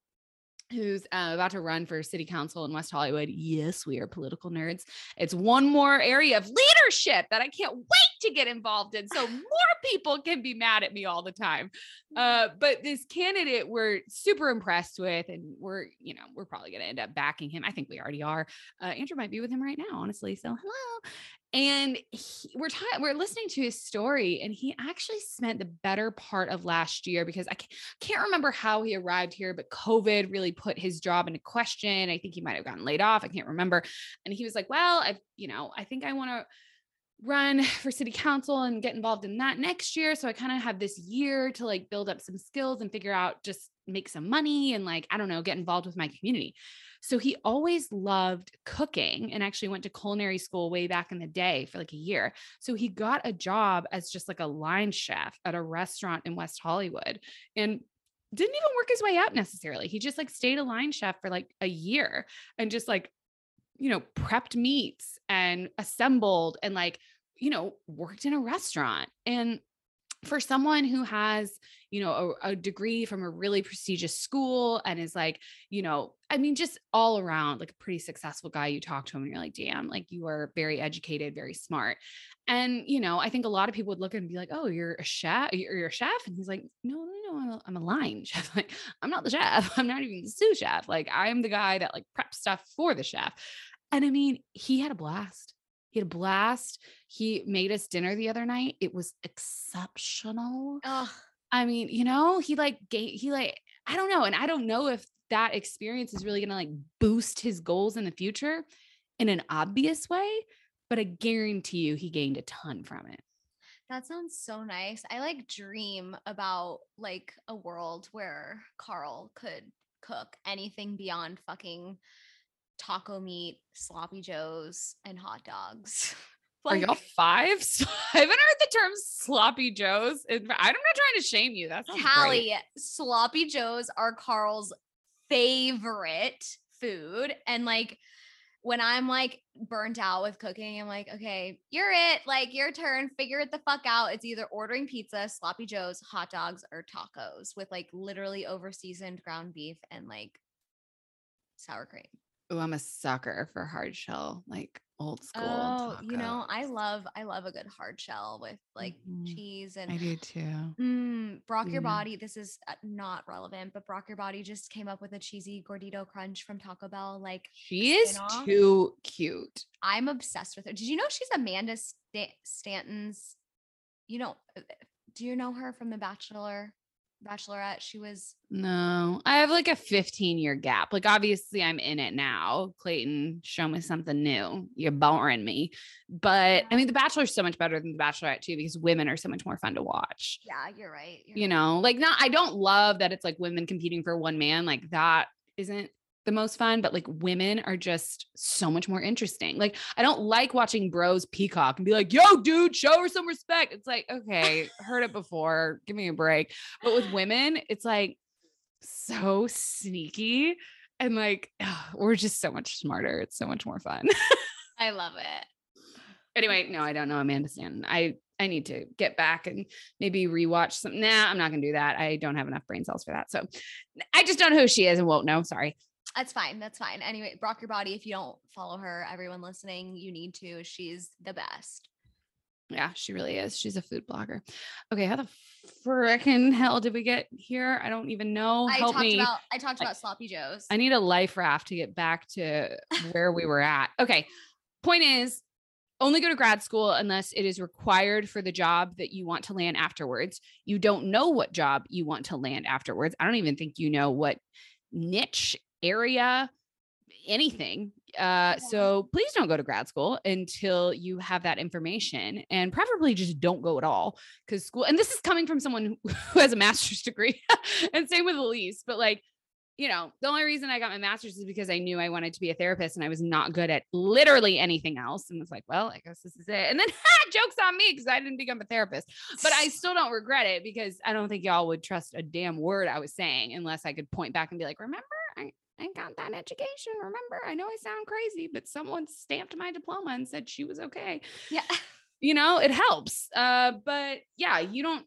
who's uh, about to run for city council in West Hollywood. Yes, we are political nerds. It's one more area of leadership that I can't wait to get involved in so more people can be mad at me all the time. Uh, but this candidate we're super impressed with, and we're, you know, we're probably going to end up backing him. I think we already are. Uh, Andrew might be with him right now, honestly. So hello. And he, we're ta- we're listening to his story, and he actually spent the better part of last year because I can't, can't remember how he arrived here, but COVID really put his job into question. I think he might have gotten laid off. I can't remember. And he was like, "Well, I, you know, I think I want to." Run for city council and get involved in that next year so i kind of have this year to like build up some skills and figure out just make some money and like i don't know get involved with my community so he always loved cooking and actually went to culinary school way back in the day for like a year. So he got a job as just like a line chef at a restaurant in West Hollywood and didn't even work his way up necessarily. He just like stayed a line chef for like a year and just like, you know, prepped meats and assembled and like, you know, worked in a restaurant. And for someone who has you know a, a, degree from a really prestigious school and is like you know i mean just all around like a pretty successful guy you talk to him and you're like damn like you are very educated very smart. And you know i think a lot of people would look at him and be like oh you're a chef you're, a chef? And he's like no no no I'm a, I'm a line chef like i'm not the chef i'm not even the sous chef like i'm the guy that like preps stuff for the chef. And i mean he had a blast he had a blast. He made us dinner the other night. It was exceptional. Ugh. I mean, you know, he like gave, he like, I don't know. And I don't know if that experience is really going to like boost his goals in the future in an obvious way, but I guarantee you he gained a ton from it. That sounds so nice. I like dream about like a world where Carl could cook anything beyond fucking taco meat, sloppy joes, and hot dogs. Are Like, y'all fives? I haven't heard the term sloppy joes. I'm not trying to shame you. That's Callie, sloppy joes are Carl's favorite food. And like when I'm like burnt out with cooking, I'm like, okay, you're it. Like your turn. Figure it the fuck out. It's either ordering pizza, sloppy joes, hot dogs, or tacos with like literally over seasoned ground beef and like sour cream. Oh, I'm a sucker for hard shell, like old school. Oh, you know, I love I love a good hard shell with like Mhm. cheese and I do too. Mm, Brock Your Body. This is uh, not relevant, but Brock Your Body just came up with a cheesy gordito crunch from Taco Bell. Like, She is too cute. I'm obsessed with her. Did you know she's Amanda Sta- Stanton's? You know, uh, do you know her from The Bachelor? Bachelorette? She was No, I have like a 15 year gap. Like, obviously, I'm in it now. Clayton, show me something new. You're boring me. But I mean, The Bachelor's so much better than The Bachelorette, too, because women are so much more fun to watch. yeah, you're right. you're You right. know, like, not, I don't love that it's like women competing for one man. Like, that isn't the most fun, but like women are just so much more interesting. Like, I don't like watching bros peacock and be like, yo, dude, show her some respect. It's like, okay, heard it before. Give me a break. But with women, it's like so sneaky and like ugh, we're just so much smarter. It's so much more fun. I love it. anyway, no, I don't know Amanda Stanton. I I need to get back and maybe rewatch some. Nah, I'm not gonna do that. I don't have enough brain cells for that. So I just don't know who she is and won't know. Sorry. That's fine. That's fine. Anyway, Brock Your Body. If you don't follow her, everyone listening, you need to. She's the best. Yeah, she really is. She's a food blogger. Okay, how the frickin' hell did we get here? I don't even know. I Help talked me. about I talked I- about sloppy joes. I need a life raft to get back to where we were at. Okay. Point is, only go to grad school unless it is required for the job that you want to land afterwards. You don't know what job you want to land afterwards. I don't even think you know what niche area anything. Uh, so please don't go to grad school until you have that information and preferably just don't go at all because school, and this is coming from someone who has a master's degree and same with Elise, but like, you know, the only reason I got my master's is because I knew I wanted to be a therapist and I was not good at literally anything else. And was like, well, I guess this is it. And then jokes on me because I didn't become a therapist, but I still don't regret it because I don't think y'all would trust a damn word I was saying unless I could point back and be like, remember, I, I got that education. Remember, I know I sound crazy, but someone stamped my diploma and said she was okay. yeah. You know, it helps. Uh, but yeah, you don't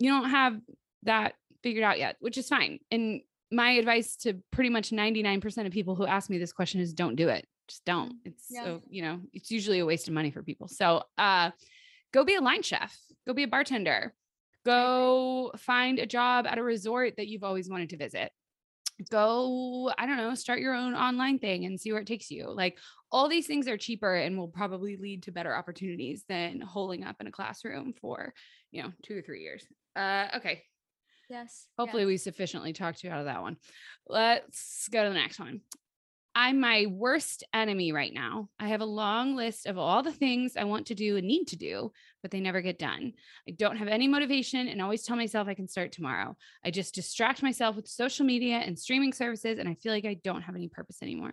you don't have that figured out yet, which is fine. And my advice to pretty much 99% of people who ask me this question is don't do it. Just don't. It's Yeah. so, you know, it's usually a waste of money for people. So uh go be a line chef, go be a bartender, go find a job at a resort that you've always wanted to visit. Go, I don't know, start your own online thing and see where it takes you. Like all these things are cheaper and will probably lead to better opportunities than holding up in a classroom for, you know, two or three years. Uh, okay. Yes. Hopefully, we sufficiently talked you out of that one. Let's go to the next one. I'm my worst enemy right now. I have a long list of all the things I want to do and need to do, but they never get done. I don't have any motivation and always tell myself I can start tomorrow. I just distract myself with social media and streaming services, and I feel like I don't have any purpose anymore.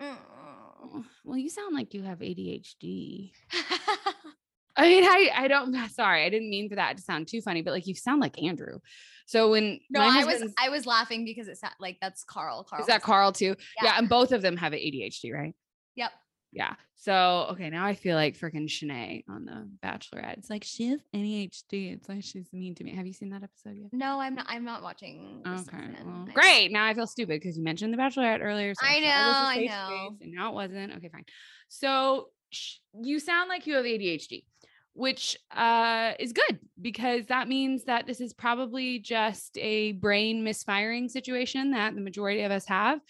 Oh, Well, you sound like you have ADHD. I mean, I I don't. Sorry, I didn't mean for that to sound too funny, but like you sound like Andrew. So when no, I was I was laughing because it's not like that's Carl. Carl is that Carl too? Yeah. Yeah. and both of them have ADHD, right? Yep. Yeah. So okay, now I feel like freaking Shanae on the Bachelorette. It's like she has ADHD. It's like she's mean to me. Have you seen that episode yet? No, I'm not. I'm not watching. Okay. Well, great. Now I feel stupid because you mentioned the Bachelorette earlier. So I thought it was a know, I safe know. space, and now it wasn't. Okay, fine. So sh- you sound like you have ADHD, which uh, is good because that means that this is probably just a brain misfiring situation that the majority of us have.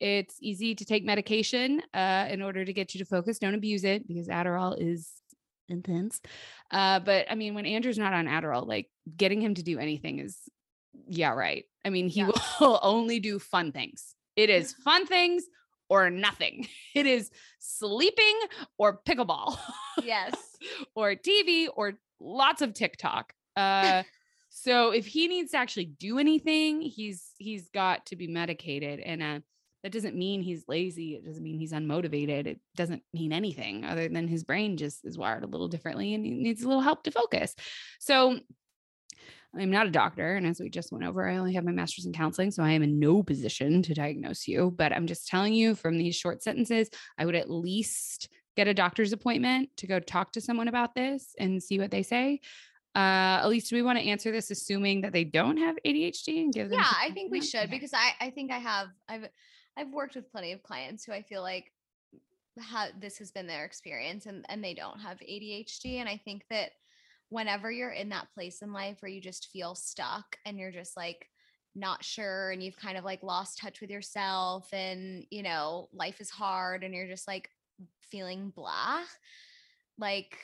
It's easy to take medication uh, in order to get you to focus. Don't abuse it because Adderall is intense. Uh, but I mean, when Andrew's not on Adderall, like getting him to do anything is, yeah, right. I mean, he Yeah. will only do fun things. It is fun things or nothing. It is sleeping or pickleball Yes. or TV or lots of TikTok. Uh, so if he needs to actually do anything, he's he's got to be medicated, and uh, that doesn't mean he's lazy. It doesn't mean he's unmotivated. It doesn't mean anything other than his brain just is wired a little differently, and he needs a little help to focus. So. I'm not a doctor. And as we just went over, I only have my master's in counseling. So I am in no position to diagnose you. But I'm just telling you from these short sentences, I would at least get a doctor's appointment to go talk to someone about this and see what they say. Uh, at least we want to answer this assuming that they don't have ADHD and give them. Yeah, I think we should Okay. because I I think I have I've I've worked with plenty of clients who I feel like how this has been their experience and and they don't have ADHD and I think that whenever you're in that place in life where you just feel stuck and you're just like not sure and you've kind of like lost touch with yourself and you know life is hard and you're just like feeling blah like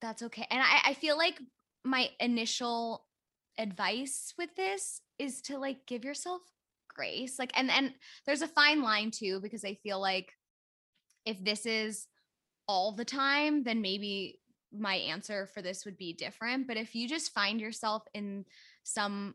that's okay and I, I feel like my initial advice with this is to like give yourself grace. Like, and and there's a fine line too, because I feel like if this is all the time, then maybe my answer for this would be different. But if you just find yourself in some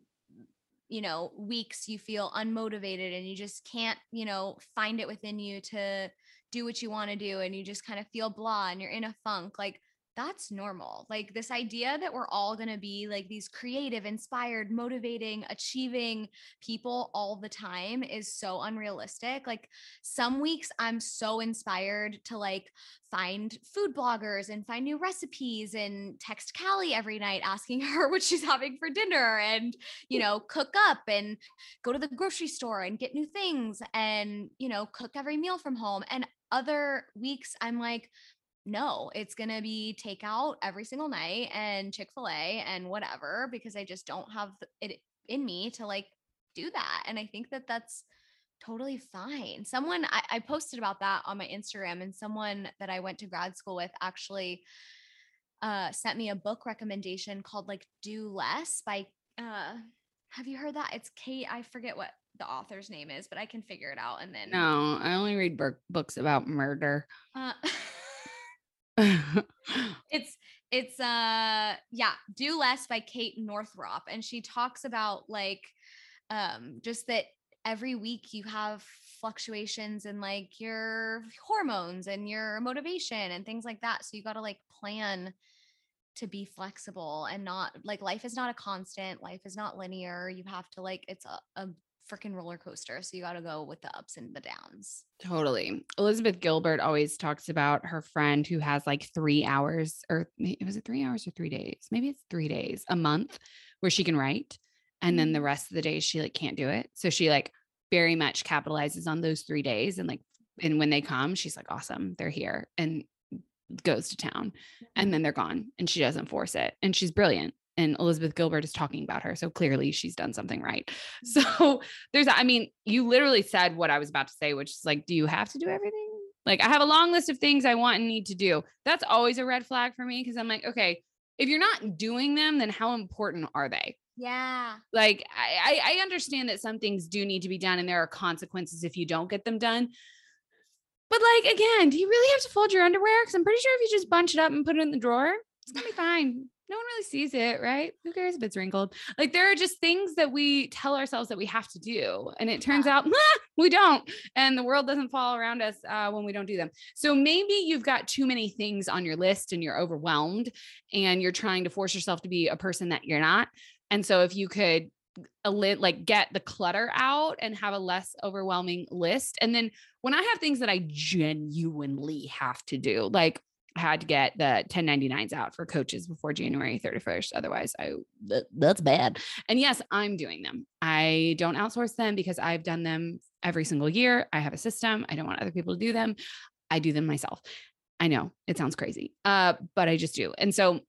you know weeks you feel unmotivated and you just can't you know find it within you to do what you want to do and you just kind of feel blah and you're in a funk like that's normal. Like this idea that we're all going to be like these creative, inspired, motivating, achieving people all the time is so unrealistic. Like some weeks I'm so inspired to like find food bloggers and find new recipes and text Callie every night asking her what she's having for dinner and, you know, cook up and go to the grocery store and get new things and, you know, cook every meal from home. And other weeks I'm like, no, it's going to be takeout every single night and Chick fil A and whatever, because I just don't have it in me to like do that. And I think that that's totally fine. Someone, I, I posted about that on my Instagram, and someone that I went to grad school with actually uh, sent me a book recommendation called like Do Less by, uh, have you heard that? It's Kate, I forget what the author's name is, but I can figure it out. And then, No, I only read books about murder. uh, it's it's uh yeah do less by kate Northrup and she talks about like um just that every week you have fluctuations in like your hormones and your motivation and things like that so you got to like plan to be flexible and not like life is not a constant life is not linear you have to like it's a, a freaking roller coaster. So you got to go with the ups and the downs. Totally. Elizabeth Gilbert always talks about her friend who has like three hours, or was it three hours or three days? Maybe it's three days a month where she can write. And then the mm-hmm. rest of the days she like can't do it. So she like very much capitalizes on those three days. And like, and when they come, she's like, awesome, they're here and goes to town. And mm-hmm. then they're gone and she doesn't force it. And she's brilliant and Elizabeth Gilbert is talking about her. So clearly she's done something right. Mm-hmm. So there's, I mean, you literally said what I was about to say, which is like, do you have to do everything? Like, I have a long list of things I want and need to do. That's always a red flag for me because I'm like, okay, if you're not doing them, then how important are they? Yeah. Like, I, I understand that some things do need to be done and there are consequences if you don't get them done. But like again, do you really have to fold your underwear? Because I'm pretty sure if you just bunch it up and put it in the drawer, it's gonna be fine no one really sees it, right? Who cares if it's wrinkled? Like there are just things that we tell ourselves that we have to do. And it turns out we don't. And the world doesn't fall around us uh, when we don't do them. So maybe you've got too many things on your list and you're overwhelmed and you're trying to force yourself to be a person that you're not. And so if you could a lit like get the clutter out and have a less overwhelming list. And then when I have things that I genuinely have to do, like had to get the 1099s out for coaches before January 31st. Otherwise, I that, that's bad. And yes, I'm doing them. I don't outsource them because I've done them every single year. I have a system. I don't want other people to do them. I do them myself. I know it sounds crazy, uh, but I just do. And so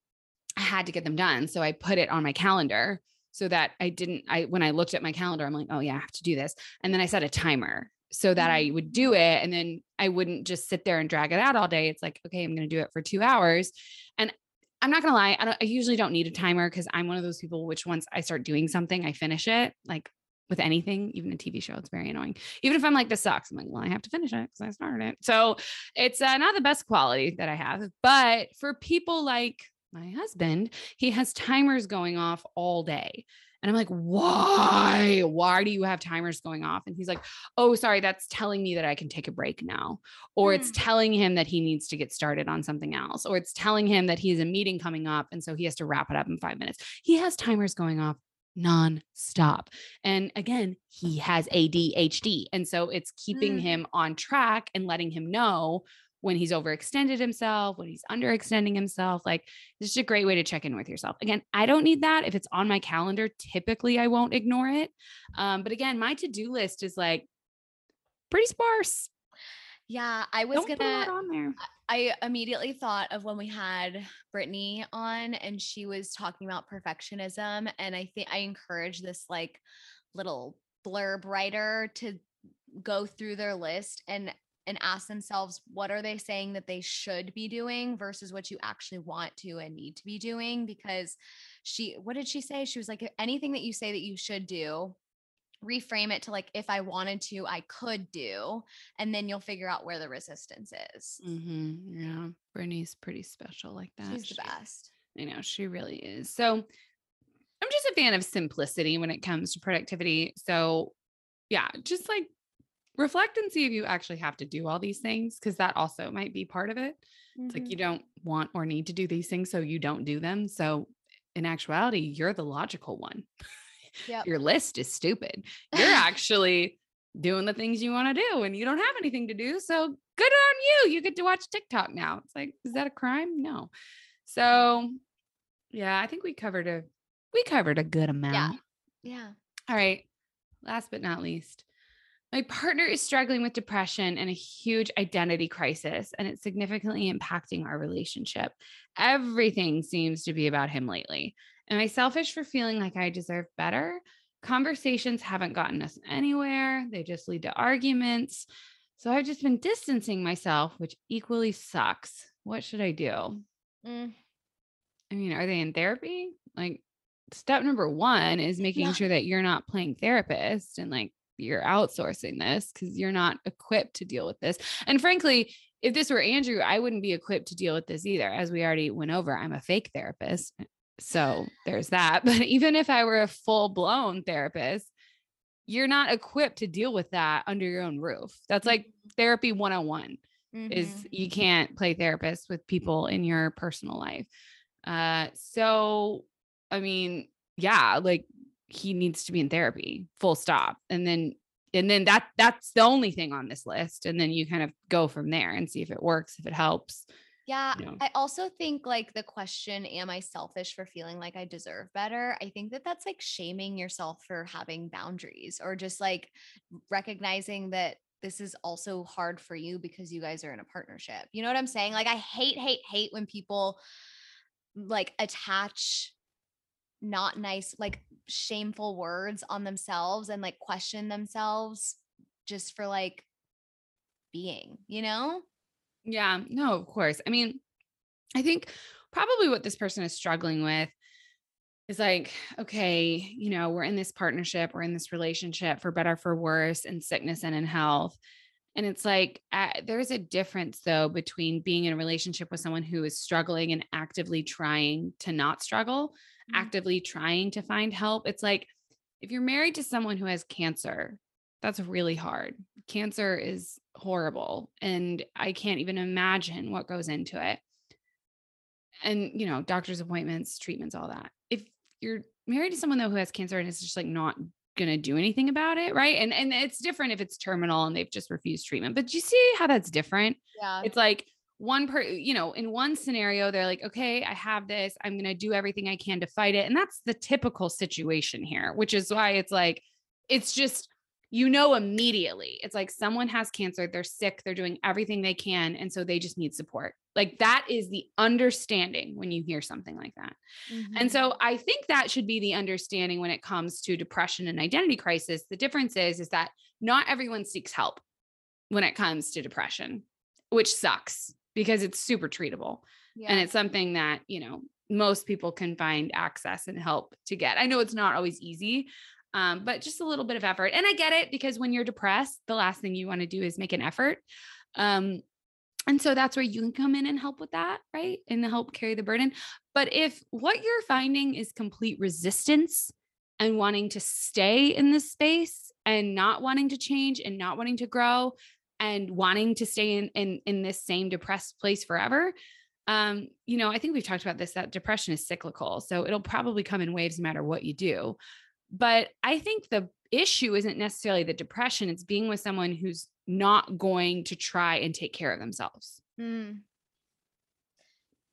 I had to get them done. So I put it on my calendar so that I didn't, I, when I looked at my calendar, I'm like, oh yeah, I have to do this. And then I set a timer so that I would do it. And then I wouldn't just sit there and drag it out all day. It's like, okay, I'm going to do it for two hours. And I'm not going to lie. I, I usually don't need a timer because I'm one of those people, which once I start doing something, I finish it like with anything, even a TV show, it's very annoying. Even if I'm like, this sucks, I'm like, well, I have to finish it because I started it. So it's uh, not the best quality that I have. But for people like my husband, he has timers going off all day. And I'm like, why? Why do you have timers going off? And he's like, oh, sorry, that's telling me that I can take a break now. Or mm. it's telling him that he needs to get started on something else. Or it's telling him that he has a meeting coming up. And so he has to wrap it up in five minutes. He has timers going off non-stop. And again, he has ADHD. And so it's keeping mm. him on track and letting him know when he's overextended himself, when he's underextending himself. Like, this is a great way to check in with yourself. Again, I don't need that. If it's on my calendar, typically I won't ignore it. Um, but again, my to do list is like pretty sparse. Yeah, I was don't gonna. on there. I immediately thought of when we had Brittany on and she was talking about perfectionism. And I think I encourage this like little blurb writer to go through their list and and ask themselves what are they saying that they should be doing versus what you actually want to and need to be doing because she what did she say she was like anything that you say that you should do reframe it to like if i wanted to i could do and then you'll figure out where the resistance is mm-hmm. Yeah. Brittany's pretty special like that. she's the She- best I know she really is. So I'm just a fan of simplicity when it comes to productivity. So yeah, just like reflect and see if you actually have to do all these things because that also might be part of it. It's like you mm-hmm. don't want or need to do these things, so you don't do them. So in actuality, you're the logical one. Yep. Your list is stupid. You're actually doing the things you want to do and you don't have anything to do. So good on you. You get to watch TikTok now. It's like, is that a crime? No. So yeah, I think we covered a we covered a good amount. Yeah. yeah All right. Last but not least, my partner is struggling with depression and a huge identity crisis, and it's significantly impacting our relationship. Everything seems to be about him lately. Am I selfish for feeling like I deserve better? Conversations haven't gotten us anywhere, they just lead to arguments. So I've just been distancing myself, which equally sucks. What should I do? Mm, I mean, are they in therapy? Like, step number one is making Yeah. sure that you're not playing therapist and like you're outsourcing this because you're not equipped to deal with this. And frankly, if this were Andrew, I wouldn't be equipped to deal with this either. As we already went over, I'm a fake therapist. So there's that. But even if I were a full blown therapist, you're not equipped to deal with that under your own roof. That's like therapy 101 is mhm. you can't play therapist with people in your personal life. Uh so I mean, yeah, like he needs to be in therapy, full stop. And then and then that that's the only thing on this list and then you kind of go from there and see if it works, if it helps. Yeah, you know. I also think like the question, am I selfish for feeling like I deserve better? I think that that's like shaming yourself for having boundaries or just like recognizing that this is also hard for you because you guys are in a partnership. You know what I'm saying? Like, I hate, hate, hate when people like attach not nice, like shameful words on themselves and like question themselves just for like being, you know? Yeah, no, of course. I mean, I think probably what this person is struggling with is like, okay, you know, we're in this partnership, we're in this relationship for better, for worse, in sickness and in health. And it's like, uh, there's a difference though between being in a relationship with someone who is struggling and actively trying to not struggle. Mm. actively trying to find help. It's like if you're married to someone who has cancer, that's really hard. Cancer is horrible. And I can't even imagine what goes into it. And, you know, doctor's appointments, treatments, all that. If you're married to someone though who has cancer and it's just like not going to do anything about it, right? And and it's different if it's terminal and they've just refused treatment. But do you see how that's different? Yeah. It's like one per, you know, in one scenario, they're like, okay, I have this. I'm going to do everything I can to fight it. And that's the typical situation here, which is why it's like, it's just, you know, immediately. It's like someone has cancer, they're sick, they're doing everything they can. And so they just need support. Like that is the understanding when you hear something like that. And Mhm. so I think that should be the understanding when it comes to depression and identity crisis. The difference is is that not everyone seeks help when it comes to depression, which sucks because it's super treatable yeah. and it's something that, you know, most people can find access and help to get. I know it's not always easy. Um, but just a little bit of effort. And I get it because when you're depressed, the last thing you want to do is make an effort. Um, and so that's where you can come in and help with that, right? And help carry the burden. But if what you're finding is complete resistance and wanting to stay in this space and not wanting to change and not wanting to grow and wanting to stay in in, in this same depressed place forever, um, you know, I think we've talked about this that depression is cyclical. So it'll probably come in waves no matter what you do. But I think the issue isn't necessarily the depression, it's being with someone who's not going to try and take care of themselves. Mm.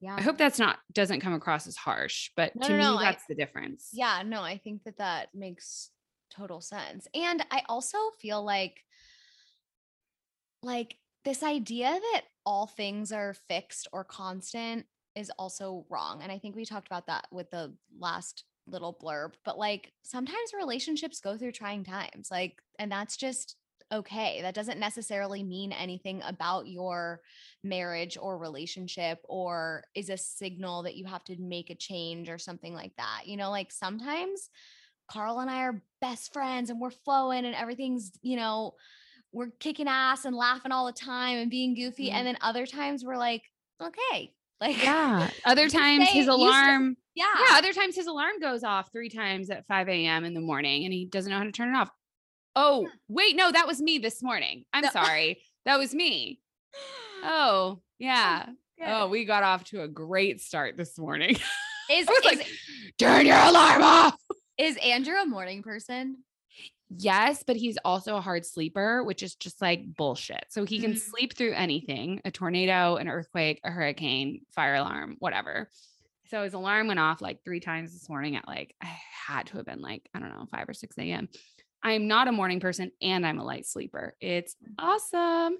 Yeah. I hope that's not doesn't come across as harsh, but No, to no, me no, I- that's the difference. Yeah, no, I think that that makes total sense. And I also feel like like this idea that all things are fixed or constant is also wrong. And I think we talked about that with the last little blurb, but like sometimes relationships go through trying times. Like and that's just okay. That doesn't necessarily mean anything about your marriage or relationship or is a signal that you have to make a change or something like that. You know, like sometimes Carl and I are best friends and we're flowing and everything's, you know, we're kicking ass and laughing all the time and being goofy. Mhm. And then other times we're like, okay, like, Yeah. Other times his alarm. yeah. Yeah. Other times his alarm goes off three times at 5 a.m. in the morning and he doesn't know how to turn it off. Oh, wait. No, that was me this morning. I'm No. sorry. That was me. Oh, yeah. Good. Oh, we got off to a great start this morning. is, is, like, turn your alarm off. is Andrew a morning person? Yes, but he's also a hard sleeper, which is just like bullshit. So he can Mm. sleep through anything a tornado, an earthquake, a hurricane, fire alarm, whatever. So his alarm went off like three times this morning at like, I had to have been like, I don't know, 5 or 6 a.m. I'm not a morning person and I'm a light sleeper. It's awesome.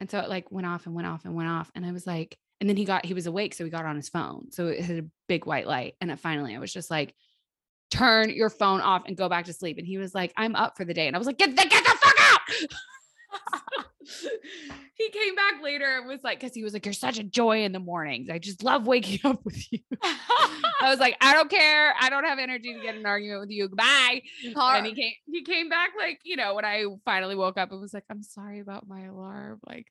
And so it like went off and went off and went off. And I was like, and then he got, he was awake. So he got on his phone. So it had a big white light. And it finally, I was just like, turn your phone off and go back to sleep. And he was like, I'm up for the day. And I was like, get the, get the fuck out. he came back later and was like, because he was like, You're such a joy in the mornings. I just love waking up with you. I was like, I don't care. I don't have energy to get an argument with you. Goodbye. Car- And he came, he came back like, you know, when I finally woke up and was like, I'm sorry about my alarm. Like,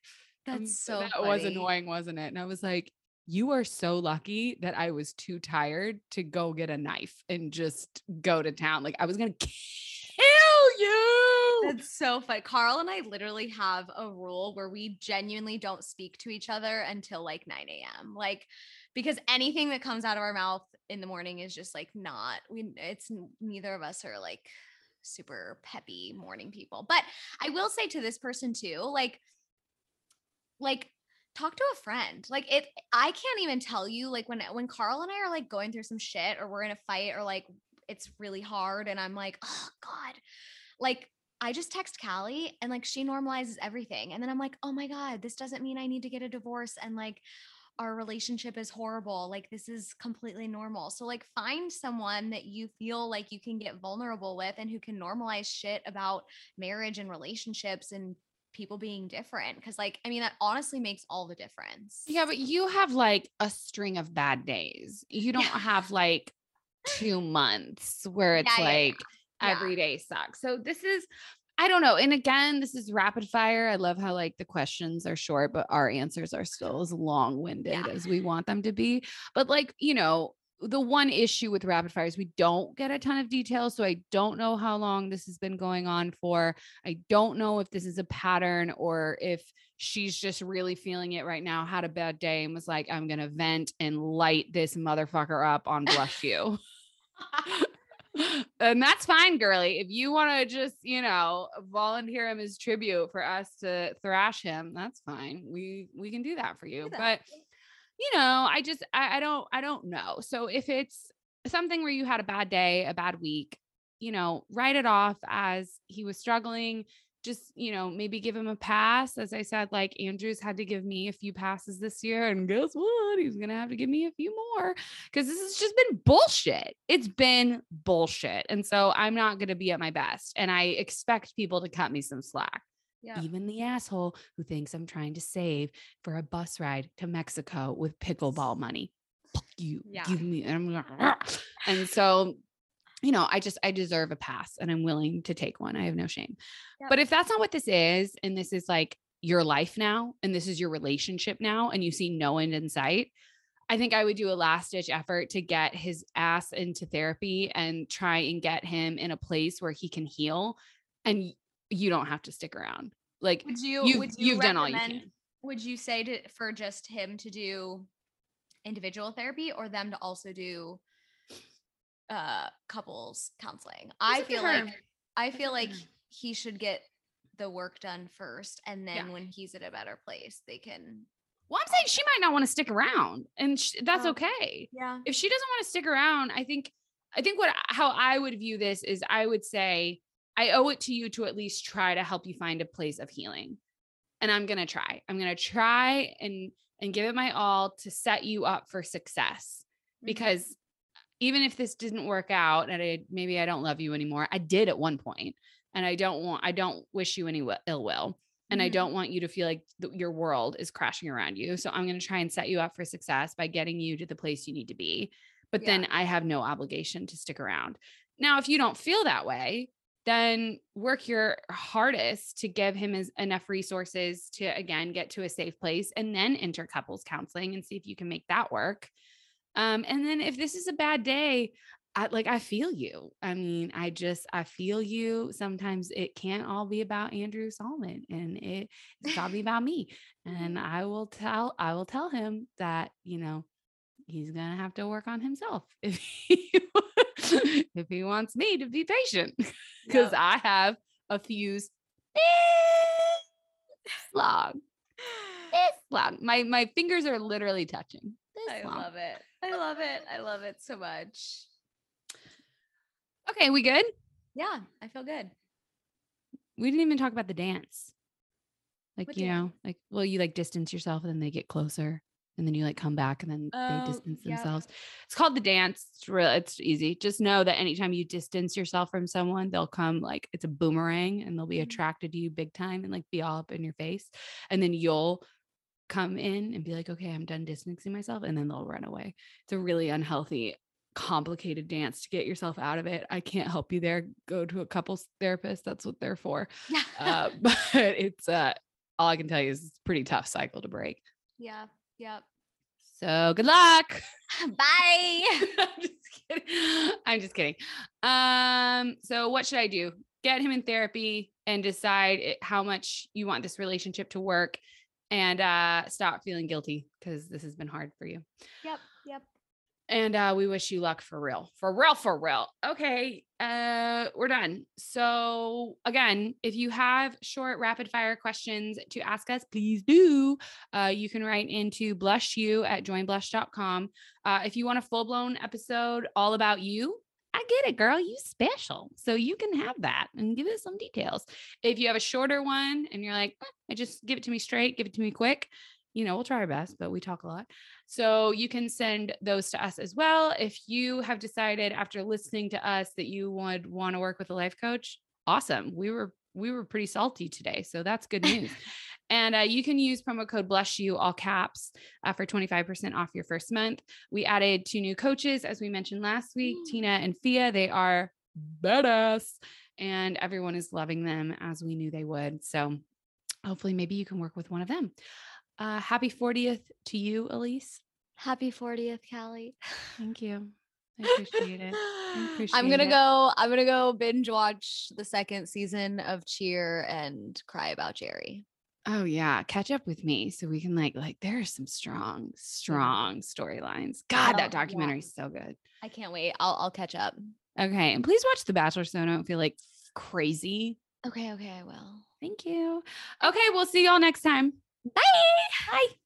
um, That's so that was annoying, wasn't it? And I was like, you are so lucky that I was too tired to go get a knife and just go to town. Like I was gonna kill you. That's so fun. Carl and I literally have a rule where we genuinely don't speak to each other until like 9 a.m. Like, because anything that comes out of our mouth in the morning is just like not, we, it's neither of us are like super peppy morning people. But I will say to this person too, like, like, talk to a friend like it i can't even tell you like when when carl and i are like going through some shit or we're in a fight or like it's really hard and i'm like oh god like I just text Callie and like she normalizes everything. And then I'm like, oh my God, this doesn't mean I need to get a divorce and like our relationship is horrible. Like this is completely normal. So like find someone that you feel like you can get vulnerable with and who can normalize shit about marriage and relationships and people being different. Cause like, I mean, that honestly makes all the difference. Yeah, but you have like a string of bad days. You don't Yeah. have like two months where it's Yeah, like Yeah. every day sucks. So this is I don't know. And again, this is rapid fire. I love how like the questions are short, but our answers are still as long-winded as we want them to be. But like, you know, the one issue with rapid fire is we don't get a ton of details. So I don't know how long this has been going on for. I don't know if this is a pattern or if she's just really feeling it right now, had a bad day and was like, I'm going to vent and light this motherfucker up on Blush You. and that's fine, girly. If you want to just, you know, volunteer him as tribute for us to thrash him, that's fine. We we can do that for you. that. But you know, I just I, I don't I don't know. So if it's something where you had a bad day, a bad week, you know, write it off as he was struggling. Just, you know, maybe give him a pass. As I said, like Andrew's had to give me a few passes this year. And guess what? He's going to have to give me a few more because this has just been bullshit. It's been bullshit. And so I'm not going to be at my best. And I expect people to cut me some slack Yeah. even the asshole who thinks I'm trying to save for a bus ride to Mexico with pickleball money. Fuck you. Yeah. Give me. And, I'm like, and so, you know, I just, I deserve a pass and I'm willing to take one. I have no shame. Yep. But if that's not what this is, and this is like your life now, and this is your relationship now, and you see no end in sight, I think I would do a last ditch effort to get his ass into therapy and try and get him in a place where he can heal. And you don't have to stick around. Like Would you, you've, would you you've done all you can. Would you say to for just him to do individual therapy or them to also do uh couples counseling? I feel like I feel like he should get the work done first and then Yeah. when he's at a better place they can Well, I'm saying she might not want to stick around, and sh- that's Oh. okay. Yeah. If she doesn't want to stick around, I think, I think what how I would view this is I would say I owe it to you to at least try to help you find a place of healing, and I'm gonna try. I'm gonna try and and give it my all to set you up for success because even if this didn't work out and I maybe I don't love you anymore, I did at one and I don't want I don't wish you any ill will. And I Mhm. don't want you to feel like th- your world is crashing around you. So I'm going to try and set you up for success by getting you to the place you need to be. But Yeah. then I have no obligation to stick around. Now, if you don't feel that way, then work your hardest to give him as, enough resources to again get to a safe place and then enter couples counseling and see if you can make that work. Um, and then if this is a bad day, I like I feel you. I mean, I just I feel you. Sometimes it can't all be about Andrew Solomon and it, it's be about me. And I will tell I will tell him that, you know, he's gonna have to work on himself if he if he wants me to be patient. Because Yep. I have a fuse this long. This long. My my fingers are literally touching. I long. love it. I love it. I love it so much. Okay, we good? Yeah, I feel good. We didn't even talk about the dance. Like, What you dance? know, like, well, you like distance yourself and then they get closer and then you like come back and then Oh, they distance yep. themselves. It's called the dance. It's real, it's easy. Just know that anytime you distance yourself from someone, they'll come like it's a boomerang and they'll be Mhm. attracted to you big time and like be all up in your face. And then you'll come in and be like, okay, I'm done distancing myself. And then they'll run away. It's a really unhealthy, complicated dance to get yourself out of it. I can't help you there. Go to a couples therapist. That's what they're for. Yeah. Uh, but it's uh all I can tell you is it's a pretty tough cycle to break. yeah. Yep. So good luck. Bye. I'm just kidding. I'm just kidding. Um, so what should I do? Get him in therapy and decide it- how much you want this relationship to work and uh stop feeling guilty because this has been hard for you. Yep. Yep. And uh, we wish you luck for real, for real, for real. Okay, uh, we're done. So again, if you have short, rapid fire questions to ask us, please do. Uh, you can write into blush you at joinblush.com. Uh, if you want a full blown episode all about you, I get it, girl. You special. So you can have that and give us some details. If you have a shorter one and you're like, "Eh, I just give it to me straight, give it to me quick, you know, we'll try our best, but we talk a lot. So you can send those to us as well. If you have decided after listening to us that you would want to work with a life coach, awesome. We were we were pretty salty today, so that's good news. and uh, you can use promo code blush You all caps uh, for twenty five percent off your first month. We added two new coaches, as we mentioned last week, Ooh. Tina and Fia. They are badass, and everyone is loving them as we knew they would. So hopefully, maybe you can work with one of them. Uh, happy 40th to you, Elise. Happy 40th, Callie. Thank you. I appreciate it. I'm gonna it. go. I'm gonna go binge watch the second season of Cheer and cry about Jerry. Oh yeah, catch up with me so we can like like there are some strong, strong storylines. God, Oh, that documentary yeah. is so good. I can't wait. I'll I'll catch up. Okay, and please watch The Bachelor so I don't feel like crazy. Okay. Okay. I will. Thank you. Okay, we'll see y'all next time. Bye. Bye.